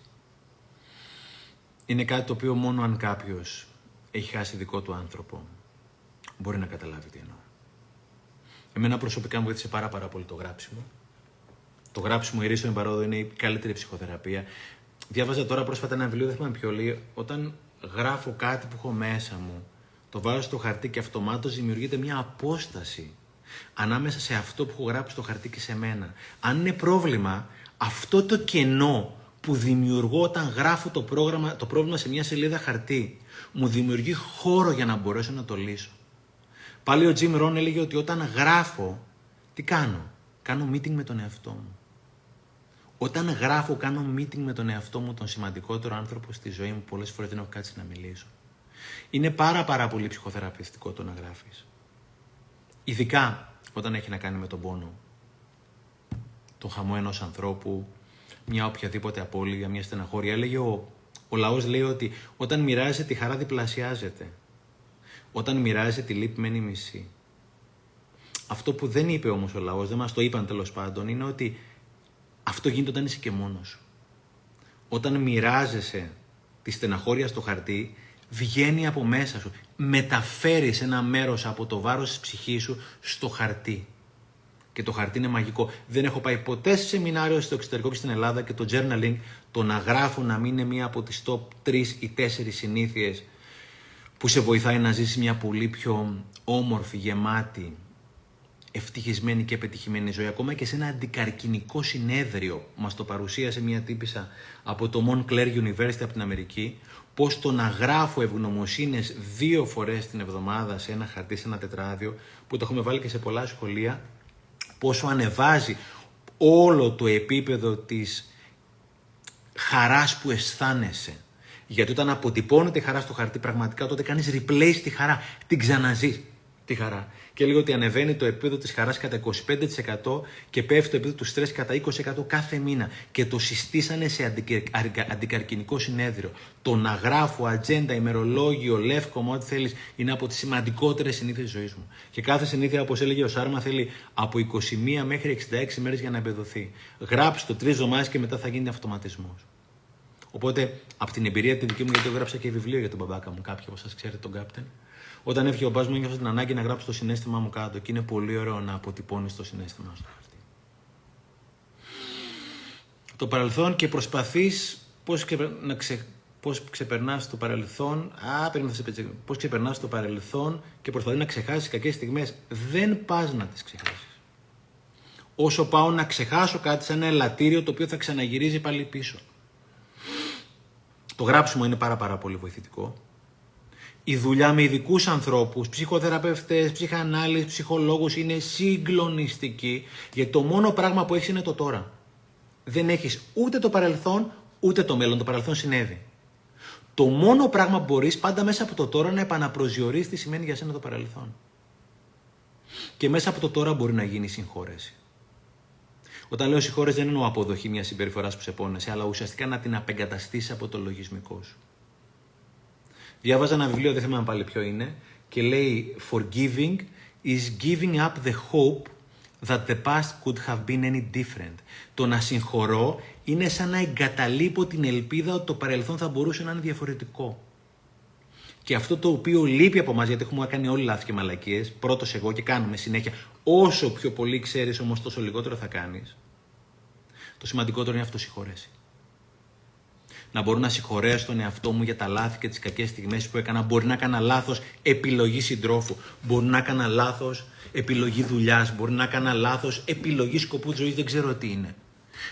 Είναι κάτι το οποίο μόνο αν κάποιος έχει χάσει δικό του άνθρωπο μπορεί να καταλάβει τι εννοώ. Εμένα προσωπικά μου βοήθησε πάρα, πάρα πολύ το γράψιμο. Το γράψιμο η Ρίσο Εμπαρόδο είναι η καλύτερη ψυχοθεραπεία. Διάβαζα τώρα πρόσφατα ένα βιβλίο, δεν θυμάμαι ποιο λέει, όταν γράφω κάτι που έχω μέσα μου, το βάζω στο χαρτί και αυτομάτως δημιουργείται μια απόσταση ανάμεσα σε αυτό που έχω γράψει στο χαρτί και σε μένα. Αν είναι πρόβλημα, αυτό το κενό που δημιουργώ όταν γράφω το, πρόγραμμα, το πρόβλημα σε μια σελίδα χαρτί, μου δημιουργεί χώρο για να μπορέσω να το λύσω. Πάλι ο Jim Rohn έλεγε ότι όταν γράφω, τι κάνω; Κάνω meeting με τον εαυτό μου. Όταν γράφω, κάνω meeting με τον εαυτό μου, τον σημαντικότερο άνθρωπο στη ζωή μου, πολλές φορές δεν έχω κάτσει να μιλήσω. Είναι πάρα πάρα πολύ ψυχοθεραπευτικό το να γράφεις. Ειδικά όταν έχει να κάνει με τον πόνο. Τον χαμό ενός ανθρώπου, μια οποιαδήποτε απώλεια, μια στεναχώρια. Έλεγε ο, ο λαός λέει ότι όταν μοιράζεται τη χαρά διπλασιάζεται. Όταν μοιράζεται τη λύπη μένει μισή. Αυτό που δεν είπε όμως ο λαός, δεν μας το είπαν τέλος πάντων, είναι ότι αυτό γίνεται όταν είσαι και μόνος σου. Όταν μοιράζεσαι τη στεναχώρια στο χαρτί, βγαίνει από μέσα σου. Μεταφέρεις ένα μέρος από το βάρος της ψυχής σου στο χαρτί. Και το χαρτί είναι μαγικό. Δεν έχω πάει ποτέ σε σεμινάριο στο εξωτερικό και στην Ελλάδα και το journaling, το να γράφω να μην είναι μία από τις top 3 ή 4 συνήθειες που σε βοηθάει να ζήσεις μια πολύ πιο όμορφη, γεμάτη, ευτυχισμένη και πετυχημένη ζωή. Ακόμα και σε ένα αντικαρκυνικό συνέδριο μας το παρουσίασε μια τύπησα από το Montclair University από την Αμερική, πως το να γράφω ευγνωμοσύνες δύο φορές την εβδομάδα σε ένα χαρτί, σε ένα τετράδιο, που το έχουμε βάλει και σε πολλά σχολεία, πόσο ανεβάζει όλο το επίπεδο της χαράς που αισθάνεσαι. Γιατί όταν αποτυπώνεται η χαρά στο χαρτί, πραγματικά τότε κάνεις replace τη χαρά, την ξαναζείς τη χαρά. Και λέει ότι ανεβαίνει το επίπεδο της χαράς κατά 25% και πέφτει το επίπεδο του στρες κατά 20% κάθε μήνα. Και το συστήσανε σε αντικαρκυνικό συνέδριο. Το να γράφω ατζέντα, ημερολόγιο, λεύκομο, ό,τι θέλεις, είναι από τις σημαντικότερες συνήθειες ζωής μου. Και κάθε συνήθεια, όπως έλεγε ο Σάρμα, θέλει από 21 μέχρι 66 μέρες για να εμπεδοθεί. Γράψτε το τρεις εβδομάδες και μετά θα γίνει αυτοματισμός. Οπότε, από την εμπειρία τη δική μου, γιατί έγραψα και βιβλίο για τον μπαμπάκα μου, κάποιοι από εσά ξέρετε τον Κάπτεν, όταν έφυγε ο μπα μου, ένιωσα την ανάγκη να γράψω το συνέστημά μου κάτω και είναι πολύ ωραίο να αποτυπώνεις το συνέστημά σου. Το παρελθόν και προσπαθείς πώς να ξε... πώς ξεπερνάς το παρελθόν, α, σε πώς ξεπερνάς το παρελθόν και προσπαθείς να ξεχάσεις κακές στιγμές. Δεν πας να τις ξεχάσεις. Όσο πάω να ξεχάσω κάτι σαν ένα ελαττήριο το οποίο θα ξαναγυρίζει πάλι πίσω. Το γράψιμο είναι πάρα πάρα πολύ βοηθητικό η δουλειά με ειδικούς ανθρώπους, ψυχοθεραπευτές, ψυχανάλυση, ψυχολόγους είναι συγκλονιστική γιατί το μόνο πράγμα που έχεις είναι το τώρα. Δεν έχεις ούτε το παρελθόν ούτε το μέλλον. Το παρελθόν συνέβη. Το μόνο πράγμα που μπορείς πάντα μέσα από το τώρα να επαναπροσδιορίσεις τι σημαίνει για σένα το παρελθόν. Και μέσα από το τώρα μπορεί να γίνει συγχώρεση. Όταν λέω συγχώρεση δεν εννοώ αποδοχή μιας συμπεριφοράς που σε πόνεσαι, αλλά ουσιαστικά να την απεγκαταστήσεις από το λογισμικό σου. Διάβαζα ένα βιβλίο, δεν θυμάμαι πάλι ποιο είναι, και λέει Forgiving is giving up the hope that the past could have been any different. Το να συγχωρώ είναι σαν να εγκαταλείπω την ελπίδα ότι το παρελθόν θα μπορούσε να είναι διαφορετικό. Και αυτό το οποίο λείπει από εμά, γιατί έχουμε κάνει όλοι λάθη και μαλακίες, πρώτος εγώ και κάνουμε συνέχεια. Όσο πιο πολύ ξέρεις, όμως τόσο λιγότερο θα κάνεις. Το σημαντικότερο είναι αυτό συγχωρέσει. Να μπορώ να συγχωρέσω τον εαυτό μου για τα λάθη και τις κακές στιγμές που έκανα. Μπορεί να έκανα λάθος επιλογή συντρόφου. Μπορεί να έκανα λάθος επιλογή δουλειάς. Μπορεί να έκανα λάθος επιλογή σκοπού τη ζωής. Δεν ξέρω τι είναι.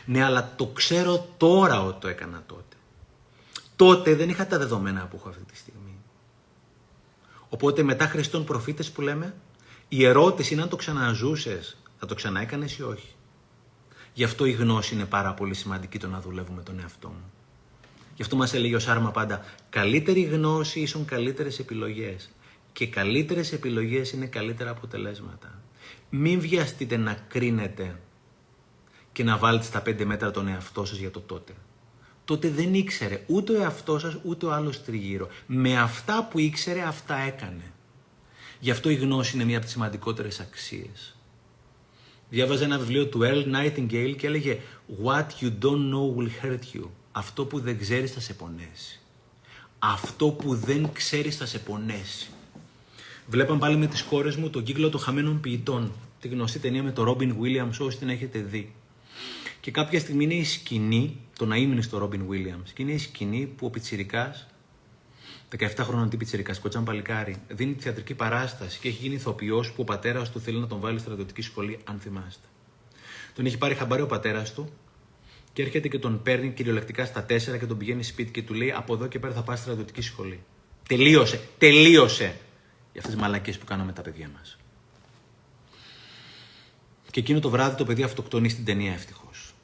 Ναι, αλλά το ξέρω τώρα ότι το έκανα τότε. Τότε δεν είχα τα δεδομένα που έχω αυτή τη στιγμή. Οπότε μετά Χριστόν προφήτες που λέμε, η ερώτηση είναι αν το ξαναζούσες, θα το ξαναέκανες ή όχι. Γι' αυτό η γνώση είναι πάρα πολύ σημαντική το να δουλεύουμε τον εαυτό μου. Γι' αυτό μας έλεγε ο Σάρμα πάντα, καλύτερη γνώση ίσον καλύτερες επιλογές. Και καλύτερες επιλογές είναι καλύτερα αποτελέσματα. Μην βιαστείτε να κρίνετε και να βάλετε στα πέντε μέτρα τον εαυτό σας για το τότε τότε δεν ήξερε ούτε ο εαυτός σας ούτε ο άλλος τριγύρω. Με αυτά που ήξερε αυτά έκανε. Γι' αυτό η γνώση είναι μία από τις σημαντικότερες αξίες. Διάβαζα ένα βιβλίο του Earl Nightingale και έλεγε «What you don't know will hurt you». Αυτό που δεν ξέρεις θα σε πονέσει. Αυτό που δεν ξέρεις θα σε πονέσει. Βλέπαμε πάλι με τις κόρες μου τον κύκλο των χαμένων ποιητών. Τη γνωστή ταινία με τον Robin Williams, όσοι την έχετε δει. Και κάποια στιγμή είναι η σκηνή, το να ήμουν στο Ρόμπιν Williams, και είναι η σκηνή που ο Πιτσυρικά, 17 χρόνων τι Πιτσυρικά, κοτσάν παλικάρι, δίνει τη θεατρική παράσταση και έχει γίνει ηθοποιός που ο πατέρας του θέλει να τον βάλει στρατιωτική σχολή, αν θυμάστε. Τον έχει πάρει χαμπάρι ο πατέρας του και έρχεται και τον παίρνει κυριολεκτικά στα 4 και τον πηγαίνει σπίτι και του λέει: Από εδώ και πέρα θα πάει στρατιωτική σχολή. Τελείωσε, τελείωσε για αυτές τις μαλακίες που κάνουμε τα παιδιά μας. Και εκείνο το βράδυ το παιδί αυτοκτονεί στην ταινία ευτυχώς.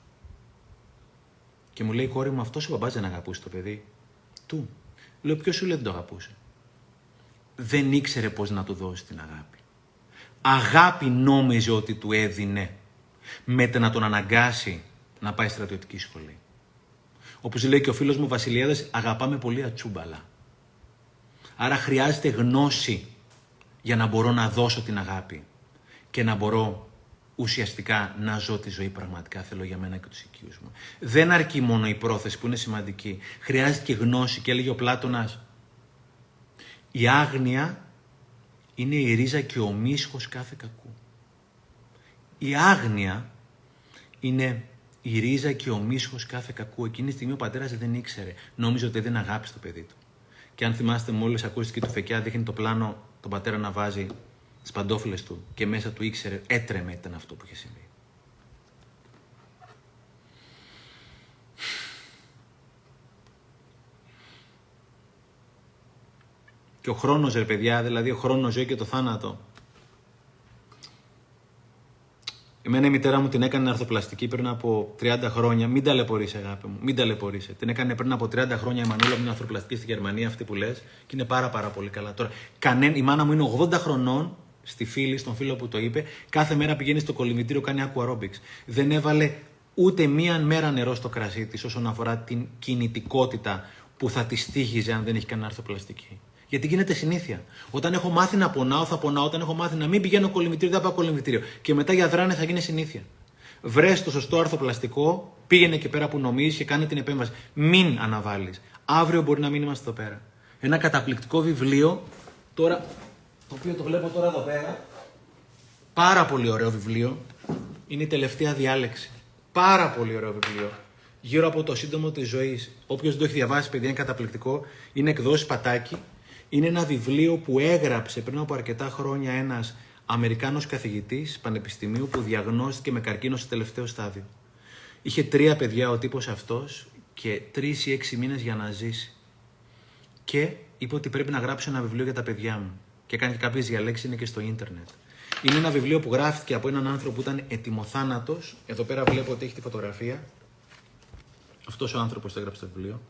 Και μου λέει η κόρη μου, αυτός ο μπαμπάς δεν αγαπούσε το παιδί. Του. Λέω, ποιος σου λέει δεν το αγαπούσε. Δεν ήξερε πώς να του δώσει την αγάπη. Αγάπη νόμιζε ότι του έδινε. Μέτε να τον αναγκάσει να πάει στρατιωτική σχολή. Όπως λέει και ο φίλος μου Βασιλιάδε, αγαπάμε πολύ ατσούμπαλα. Άρα χρειάζεται γνώση για να μπορώ να δώσω την αγάπη και να μπορώ ουσιαστικά να ζω τη ζωή πραγματικά θέλω για μένα και τους οικείους μου. Δεν αρκεί μόνο η πρόθεση που είναι σημαντική. Χρειάζεται και γνώση και έλεγε ο Πλάτωνας η άγνοια είναι η ρίζα και ο μίσχος κάθε κακού. Η άγνοια είναι η ρίζα και ο μίσχος κάθε κακού. Εκείνη τη στιγμή ο πατέρας δεν ήξερε. Νόμιζε ότι δεν αγάπησε το παιδί του. Και αν θυμάστε μόλις ακούστηκε του Φεκιά δείχνει το πλάνο τον πατέρα να βάζει τι παντόφυλλες του και μέσα του ήξερε, έτρεμε ήταν αυτό που είχε συμβεί. Και ο χρόνος ρε παιδιά, δηλαδή ο χρόνος ζωή και το θάνατο. Εμένα η μητέρα μου την έκανε αρθοπλαστική πριν από 30 χρόνια. Μην ταλαιπωρήσει, αγάπη μου. Μην ταλαιπωρήσει. Την έκανε πριν από 30 χρόνια η Μανούλα μου είναι αρθροπλαστική στη Γερμανία, αυτή που λες. Και είναι πάρα, πάρα πολύ καλά. Τώρα, κανέν, η μάνα μου είναι 80 χρονών στη φίλη, στον φίλο που το είπε, κάθε μέρα πηγαίνει στο κολυμβητήριο, κάνει aquarobics. Δεν έβαλε ούτε μία μέρα νερό στο κρασί της όσον αφορά την κινητικότητα που θα τη στήχιζε αν δεν έχει κανένα αρθοπλαστική. Γιατί γίνεται συνήθεια. Όταν έχω μάθει να πονάω, θα πονάω. Όταν έχω μάθει να μην πηγαίνω κολυμβητήριο, θα πάω κολυμβητήριο. Και μετά για δράνε θα γίνει συνήθεια. Βρες το σωστό αρθοπλαστικό, πήγαινε και πέρα που νομίζεις και κάνε την επέμβαση. Μην αναβάλεις. Αύριο μπορεί να μην είμαστε εδώ πέρα. Ένα καταπληκτικό βιβλίο. Τώρα το οποίο το βλέπω τώρα εδώ πέρα. Πάρα πολύ ωραίο βιβλίο. Είναι η τελευταία διάλεξη. Πάρα πολύ ωραίο βιβλίο. Γύρω από το σύντομο της ζωής. Όποιος δεν το έχει διαβάσει, παιδιά, είναι καταπληκτικό. Είναι εκδόσει πατάκι. Είναι ένα βιβλίο που έγραψε πριν από αρκετά χρόνια ένας Αμερικάνος καθηγητής πανεπιστημίου που διαγνώστηκε με καρκίνο σε τελευταίο στάδιο. Είχε τρία παιδιά ο τύπος αυτός και τρεις ή έξι μήνες για να ζήσει. Και είπε ότι πρέπει να γράψω ένα βιβλίο για τα παιδιά μου και κάνει και κάποιες διαλέξεις, είναι και στο ίντερνετ. Είναι ένα βιβλίο που γράφτηκε από έναν άνθρωπο που ήταν ετοιμοθάνατος. Εδώ πέρα βλέπω ότι έχει τη φωτογραφία. Αυτός ο άνθρωπος το έγραψε το βιβλίο.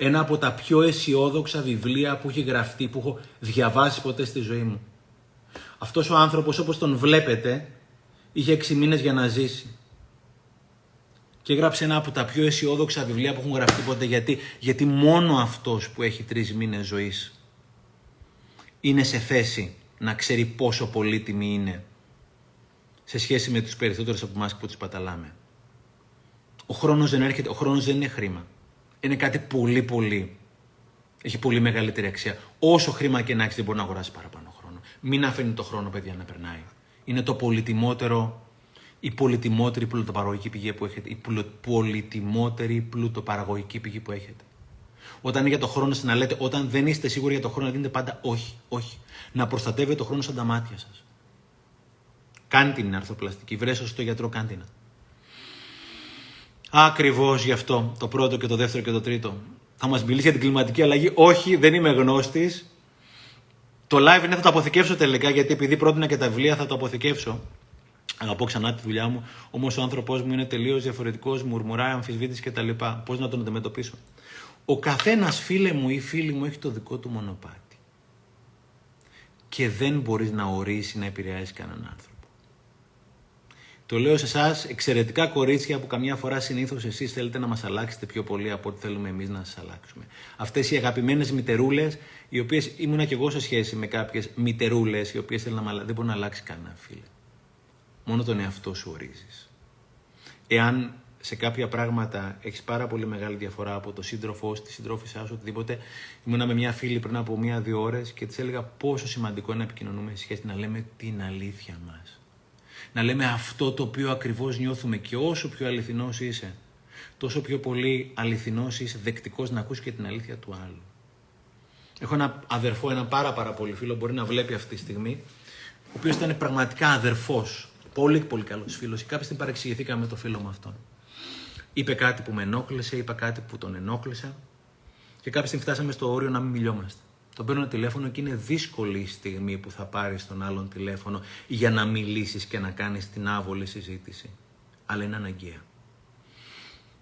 Ένα από τα πιο αισιόδοξα βιβλία που έχει γραφτεί, που έχω διαβάσει ποτέ στη ζωή μου. Αυτός ο άνθρωπος, όπως τον βλέπετε, είχε έξι μήνες για να ζήσει. Και έγραψε ένα από τα πιο αισιόδοξα βιβλία που έχουν γραφτεί ποτέ. Γιατί, γιατί μόνο αυτός που έχει τρεις μήνες ζωής είναι σε θέση να ξέρει πόσο πολύτιμη είναι σε σχέση με τους περισσότερους από εμάς που τους παταλάμε. Ο χρόνος δεν έρχεται, ο χρόνος δεν είναι χρήμα. Είναι κάτι πολύ πολύ. Έχει πολύ μεγαλύτερη αξία. Όσο χρήμα και να έχεις, δεν μπορεί να αγοράσει παραπάνω χρόνο. Μην αφήνει το χρόνο, παιδιά, να περνάει. Είναι το πολυτιμότερο, η πολυτιμότερη πλουτοπαραγωγική πηγή που έχετε. Η πολυτιμότερη πλουτοπαραγωγική πηγή που έχετε. Όταν είναι για το χρόνο να λέτε, όταν δεν είστε σίγουροι για το χρόνο, να δίνετε πάντα όχι, όχι. Να προστατεύετε το χρόνο σαν τα μάτια σας. Κάντε την αρθροπλαστική. Βρέσω στο γιατρό, κάντε την. Ακριβώς γι' αυτό το πρώτο και το δεύτερο και το τρίτο. Θα μας μιλήσει για την κλιματική αλλαγή. Όχι, δεν είμαι γνώστης. Το live είναι θα το αποθηκεύσω τελικά γιατί επειδή πρότεινα και τα βιβλία θα το αποθηκεύσω. Αγαπώ ξανά τη δουλειά μου. Όμως ο άνθρωπό μου είναι τελείως διαφορετικός, μουρμουράει, αμφισβήτηση κτλ. Πώς να τον αντιμετωπίσω; Ο καθένας φίλε μου ή φίλη μου έχει το δικό του μονοπάτι. Και δεν μπορείς να ορίσεις να επηρεάσεις κανέναν άνθρωπο. Το λέω σε εσάς, εξαιρετικά κορίτσια που καμιά φορά συνήθως εσείς θέλετε να μας αλλάξετε πιο πολύ από ό,τι θέλουμε εμείς να σας αλλάξουμε. Αυτές οι αγαπημένες μητερούλες, οι οποίες ήμουνα κι εγώ σε σχέση με κάποιες μητερούλες, οι οποίες θέλουν να Δεν μπορεί να αλλάξει κανένα φίλε. Μόνο τον εαυτό σου ορίζεις. Εάν σε κάποια πράγματα έχεις πάρα πολύ μεγάλη διαφορά από το σύντροφό τη συντρόφισά σου, οτιδήποτε. Ήμουνα με μια φίλη πριν από μία-δύο ώρες και της έλεγα πόσο σημαντικό είναι να επικοινωνούμε σε σχέση να λέμε την αλήθεια μας να λέμε αυτό το οποίο ακριβώς νιώθουμε και όσο πιο αληθινός είσαι, τόσο πιο πολύ αληθινός είσαι δεκτικός να ακούσει και την αλήθεια του άλλου. Έχω ένα αδερφό, ένα πάρα πάρα πολύ φίλο, μπορεί να βλέπει αυτή τη στιγμή, ο οποίος ήταν πραγματικά αδερφός, πολύ πολύ καλός φίλος. Κάποια στιγμή παρεξηγηθήκαμε με το φίλο μου αυτόν. Είπε κάτι που με ενόχλησε, είπε κάτι που τον ενόχλησε και κάποια στιγμή φτάσαμε στο όριο να μην μιλιόμαστε. Τον παίρνω τηλέφωνο και είναι δύσκολη η στιγμή που θα πάρεις τον άλλον τηλέφωνο για να μιλήσεις και να κάνεις την άβολη συζήτηση. Αλλά είναι αναγκαία.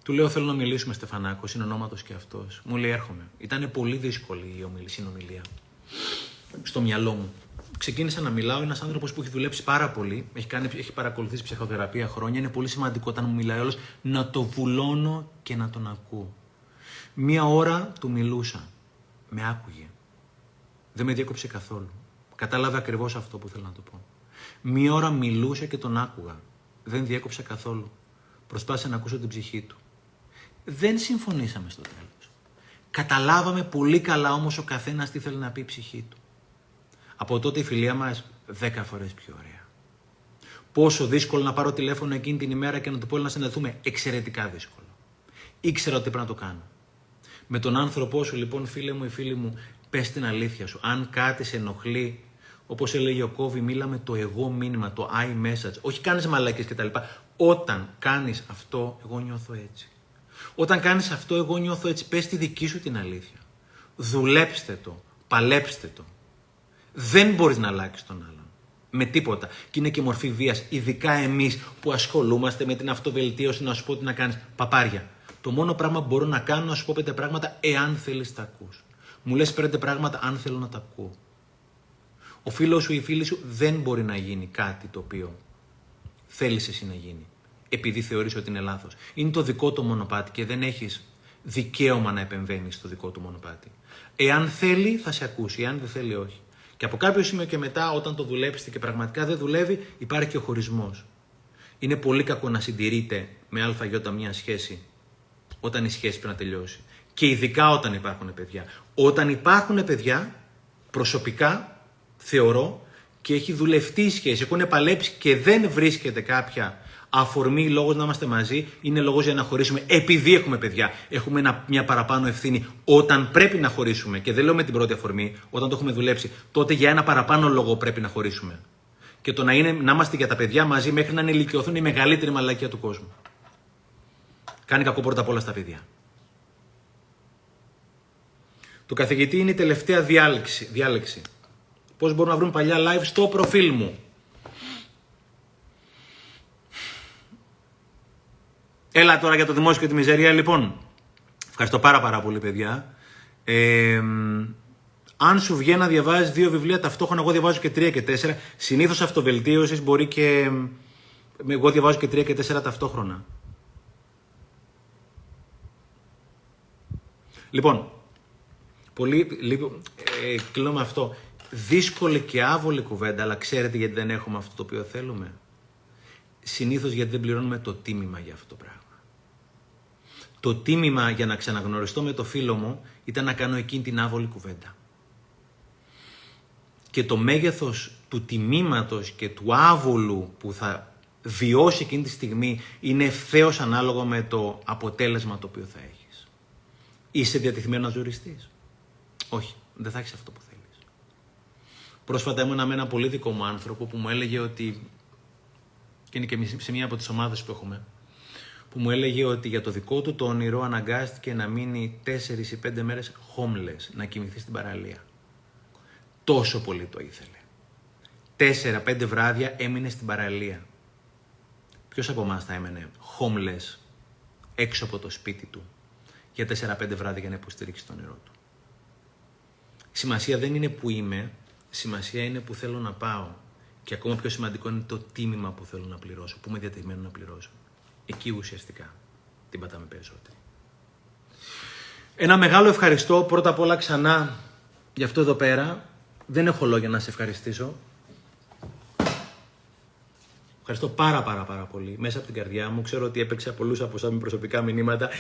Του λέω θέλω να μιλήσουμε Στεφανάκος, είναι ονόματος και αυτός. Μου λέει έρχομαι. Ήταν πολύ δύσκολη η συνομιλία. Στο μυαλό μου. Ξεκίνησα να μιλάω. Ένας άνθρωπος που έχει δουλέψει πάρα πολύ, έχει, κάνει, έχει παρακολουθήσει ψυχοθεραπεία χρόνια. Είναι πολύ σημαντικό όταν μου μιλάει όλος να το βουλώνω και να τον ακούω. Μία ώρα του μιλούσα. Με άκουγε. Δεν με διέκοψε καθόλου. Κατάλαβε ακριβώς αυτό που θέλω να το πω. Μία ώρα μιλούσα και τον άκουγα. Δεν διέκοψε καθόλου. Προσπάθησα να ακούσω την ψυχή του. Δεν συμφωνήσαμε στο τέλος. Καταλάβαμε πολύ καλά όμως ο καθένας τι θέλει να πει η ψυχή του. Από τότε η φιλία μας δέκα φορές πιο ωραία. Πόσο δύσκολο να πάρω τηλέφωνο εκείνη την ημέρα και να του πω να συνδεθούμε. Εξαιρετικά δύσκολο. Ήξερα ότι πρέπει να το κάνω. Με τον άνθρωπό σου, λοιπόν, φίλε μου ή φίλη μου, Πες την αλήθεια σου. Αν κάτι σε ενοχλεί, όπως έλεγε ο Κόβι, μίλαμε το εγώ μήνυμα, το I message. Όχι κάνεις μαλακίες κτλ. Όταν κάνεις αυτό, εγώ νιώθω έτσι. Όταν κάνεις αυτό, εγώ νιώθω έτσι. Πες τη δική σου την αλήθεια. Δουλέψτε το. Παλέψτε το. Δεν μπορείς να αλλάξεις τον άλλον. Με τίποτα. Και είναι και μορφή βίας. Ειδικά εμείς που ασχολούμαστε με την αυτοβελτίωση, να σου πω τι να κάνεις. Παπάρια. Το μόνο πράγμα που μπορώ να κάνω να σου πω πέντε πράγματα εάν θέλεις τα ακούς. Μου λες πέντε πράγματα αν θέλω να τα ακούω. Ο φίλος σου ή η φίλη σου δεν μπορεί να γίνει κάτι το οποίο θέλεις εσύ να γίνει. Επειδή θεωρείς ότι είναι λάθος. Είναι το δικό του μονοπάτι και δεν έχεις δικαίωμα να επεμβαίνεις στο δικό του μονοπάτι. Εάν θέλει θα σε ακούσει, εάν δεν θέλει όχι. Και από κάποιο σημείο και μετά όταν το δουλέψετε και πραγματικά δεν δουλεύει υπάρχει και ο χωρισμός. Είναι πολύ κακό να συντηρείτε με ΑΙ μια σχέση όταν η σχέση πρέπει να τελειώσει. Και ειδικά όταν υπάρχουν παιδιά. Όταν υπάρχουν παιδιά, προσωπικά θεωρώ και έχει δουλευτεί η σχέση, έχουν παλέψει και δεν βρίσκεται κάποια αφορμή λόγος να είμαστε μαζί, είναι λόγος για να χωρίσουμε επειδή έχουμε παιδιά. Έχουμε μια παραπάνω ευθύνη όταν πρέπει να χωρίσουμε. Και δεν λέω με την πρώτη αφορμή, όταν το έχουμε δουλέψει, τότε για ένα παραπάνω λόγο πρέπει να χωρίσουμε. Και το να, είναι, να είμαστε για τα παιδιά μαζί μέχρι να ενηλικιωθούν η μεγαλύτερη μαλακία του κόσμου. Κάνει κακό πρώτα απ' όλα στα παιδιά. Το καθηγητή είναι η τελευταία διάλεξη. διάλεξη. Πώς μπορούν να βρουν παλιά live στο προφίλ μου; Έλα τώρα για το δημόσιο και τη μιζερία λοιπόν. Ευχαριστώ πάρα πάρα πολύ παιδιά. Ε, αν σου βγαίνει να διαβάζεις δύο βιβλία ταυτόχρονα, εγώ διαβάζω και τρία και τέσσερα. Συνήθως αυτοβελτίωσης μπορεί και. Εγώ διαβάζω και τρία και τέσσερα ταυτόχρονα. Λοιπόν, Πολύ λίγο, ε, κλείνω με αυτό. δύσκολη και άβολη κουβέντα, αλλά ξέρετε γιατί δεν έχουμε αυτό το οποίο θέλουμε. Συνήθως γιατί δεν πληρώνουμε το τίμημα για αυτό το πράγμα. Το τίμημα για να ξαναγνωριστώ με το φίλο μου ήταν να κάνω εκείνη την άβολη κουβέντα. Και το μέγεθος του τιμήματος και του άβολου που θα βιώσει εκείνη τη στιγμή είναι ευθέω ανάλογο με το αποτέλεσμα το οποίο θα έχεις. Είσαι διατεθειμένος να ζοριστείς. Όχι, δεν θα έχεις αυτό που θέλεις. Πρόσφατα ήμουν με ένα πολύ δικό μου άνθρωπο που μου έλεγε ότι και είναι και σε μία από τις ομάδες που έχουμε που μου έλεγε ότι για το δικό του το όνειρο αναγκάστηκε να μείνει 4 ή 5 μέρες homeless, να κοιμηθεί στην παραλία. Τόσο πολύ το ήθελε. 4-5 βράδια έμεινε στην παραλία. Ποιος από εμάς θα έμενε homeless έξω από το σπίτι του για 4-5 βράδια για να υποστηρίξει το όνειρό του; Σημασία δεν είναι που είμαι, σημασία είναι που θέλω να πάω. Και ακόμα πιο σημαντικό είναι το τίμημα που θέλω να πληρώσω, που είμαι διατεθειμένος να πληρώσω. Εκεί ουσιαστικά την πατάμε περισσότερο. Ένα μεγάλο ευχαριστώ πρώτα απ' όλα ξανά για αυτό εδώ πέρα. Δεν έχω λόγια να σε ευχαριστήσω. Ευχαριστώ πάρα πάρα πάρα πολύ μέσα από την καρδιά μου. Ξέρω ότι έπαιξε πολλούς από εσά με προσωπικά μηνύματα.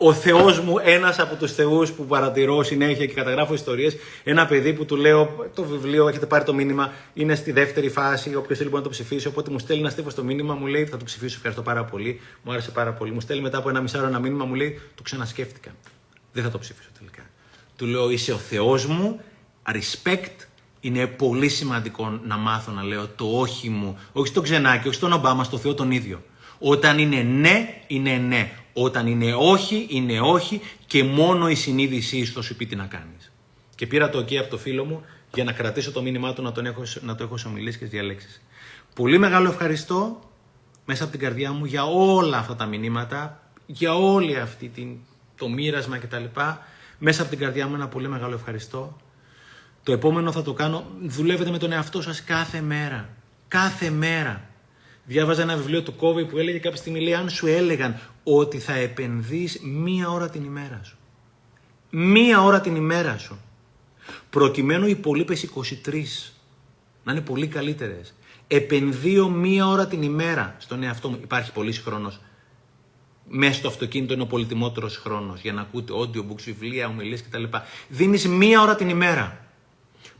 Ο Θεός μου, ένας από τους Θεούς που παρατηρώ συνέχεια και καταγράφω ιστορίες. Ένα παιδί που του λέω το βιβλίο, έχετε πάρει το μήνυμα, είναι στη δεύτερη φάση. Όποιος θέλει μπορεί να το ψηφίσει. Οπότε μου στέλνει ένα στίβο στο μήνυμα, μου λέει θα το ψηφίσω. Ευχαριστώ πάρα πολύ. Μου άρεσε πάρα πολύ. Μου στέλνει μετά από ένα μισάρο ένα μήνυμα, μου λέει το ξανασκέφτηκα. Δεν θα το ψηφίσω τελικά. Του λέω είσαι ο Θεός μου, respect είναι πολύ σημαντικό να μάθω να λέω το όχι μου, όχι στον ξενάκι, όχι στον Ομπάμα, στο Θεό τον ίδιο. Όταν είναι ναι, είναι ναι. Όταν είναι όχι, είναι όχι και μόνο η συνείδησή σου θα σου πει τι να κάνεις. Και πήρα το ok από το φίλο μου για να κρατήσω το μήνυμά του να, τον έχω, να το έχω σε ομιλίες και διαλέξεις. Πολύ μεγάλο ευχαριστώ μέσα από την καρδιά μου για όλα αυτά τα μηνύματα, για όλη αυτή την, το μοίρασμα κτλ. Μέσα από την καρδιά μου ένα πολύ μεγάλο ευχαριστώ. Το επόμενο θα το κάνω. Δουλεύετε με τον εαυτό σας κάθε μέρα. Κάθε μέρα. Διάβαζα ένα βιβλίο του Κόβι που έλεγε κάποια στιγμή, λέει, αν σου έλεγαν ότι θα επενδύεις μία ώρα την ημέρα σου. Μία ώρα την ημέρα σου. Προκειμένου οι υπολείπε 23 να είναι πολύ καλύτερες. Επενδύω μία ώρα την ημέρα στον εαυτό μου. Υπάρχει πολύς χρόνος. Μέσα στο αυτοκίνητο είναι ο πολυτιμότερος χρόνος για να ακούτε audiobooks, βιβλία, ομιλίες κτλ. Δίνεις μία ώρα την ημέρα.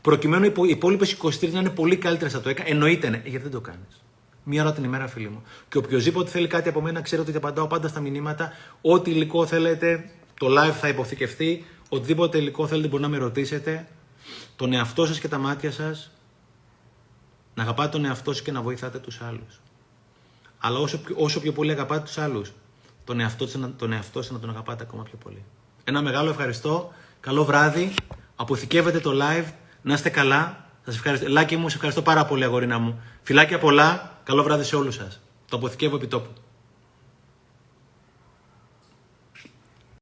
Προκειμένου οι υπόλοιπες 23 να είναι πολύ καλύτερες από το ΕΚΑ, εννοείται ναι, γιατί δεν το κάνεις; Μία ώρα την ημέρα, φίλοι μου. Και οποιοδήποτε θέλει κάτι από μένα, ξέρετε ότι απαντάω πάντα στα μηνύματα. Ό,τι υλικό θέλετε, το live θα υποθηκευτεί. Οτιδήποτε υλικό θέλετε μπορεί να με ρωτήσετε. Τον εαυτό σας και τα μάτια σας. Να αγαπάτε τον εαυτό σας και να βοηθάτε τους άλλους. Αλλά όσο, όσο πιο πολύ αγαπάτε τους άλλους, τον εαυτό σας τον εαυτό να τον αγαπάτε ακόμα πιο πολύ. Ένα μεγάλο ευχαριστώ. Καλό βράδυ. Αποθηκεύετε το live. Να είστε καλά. Σας ευχαριστώ. Λάκη μου, σε ευχαριστώ πάρα πολύ, αγορίνα μου. Φιλάκια πολλά. Καλό βράδυ σε όλους σας. Το αποθηκεύω επί τόπου.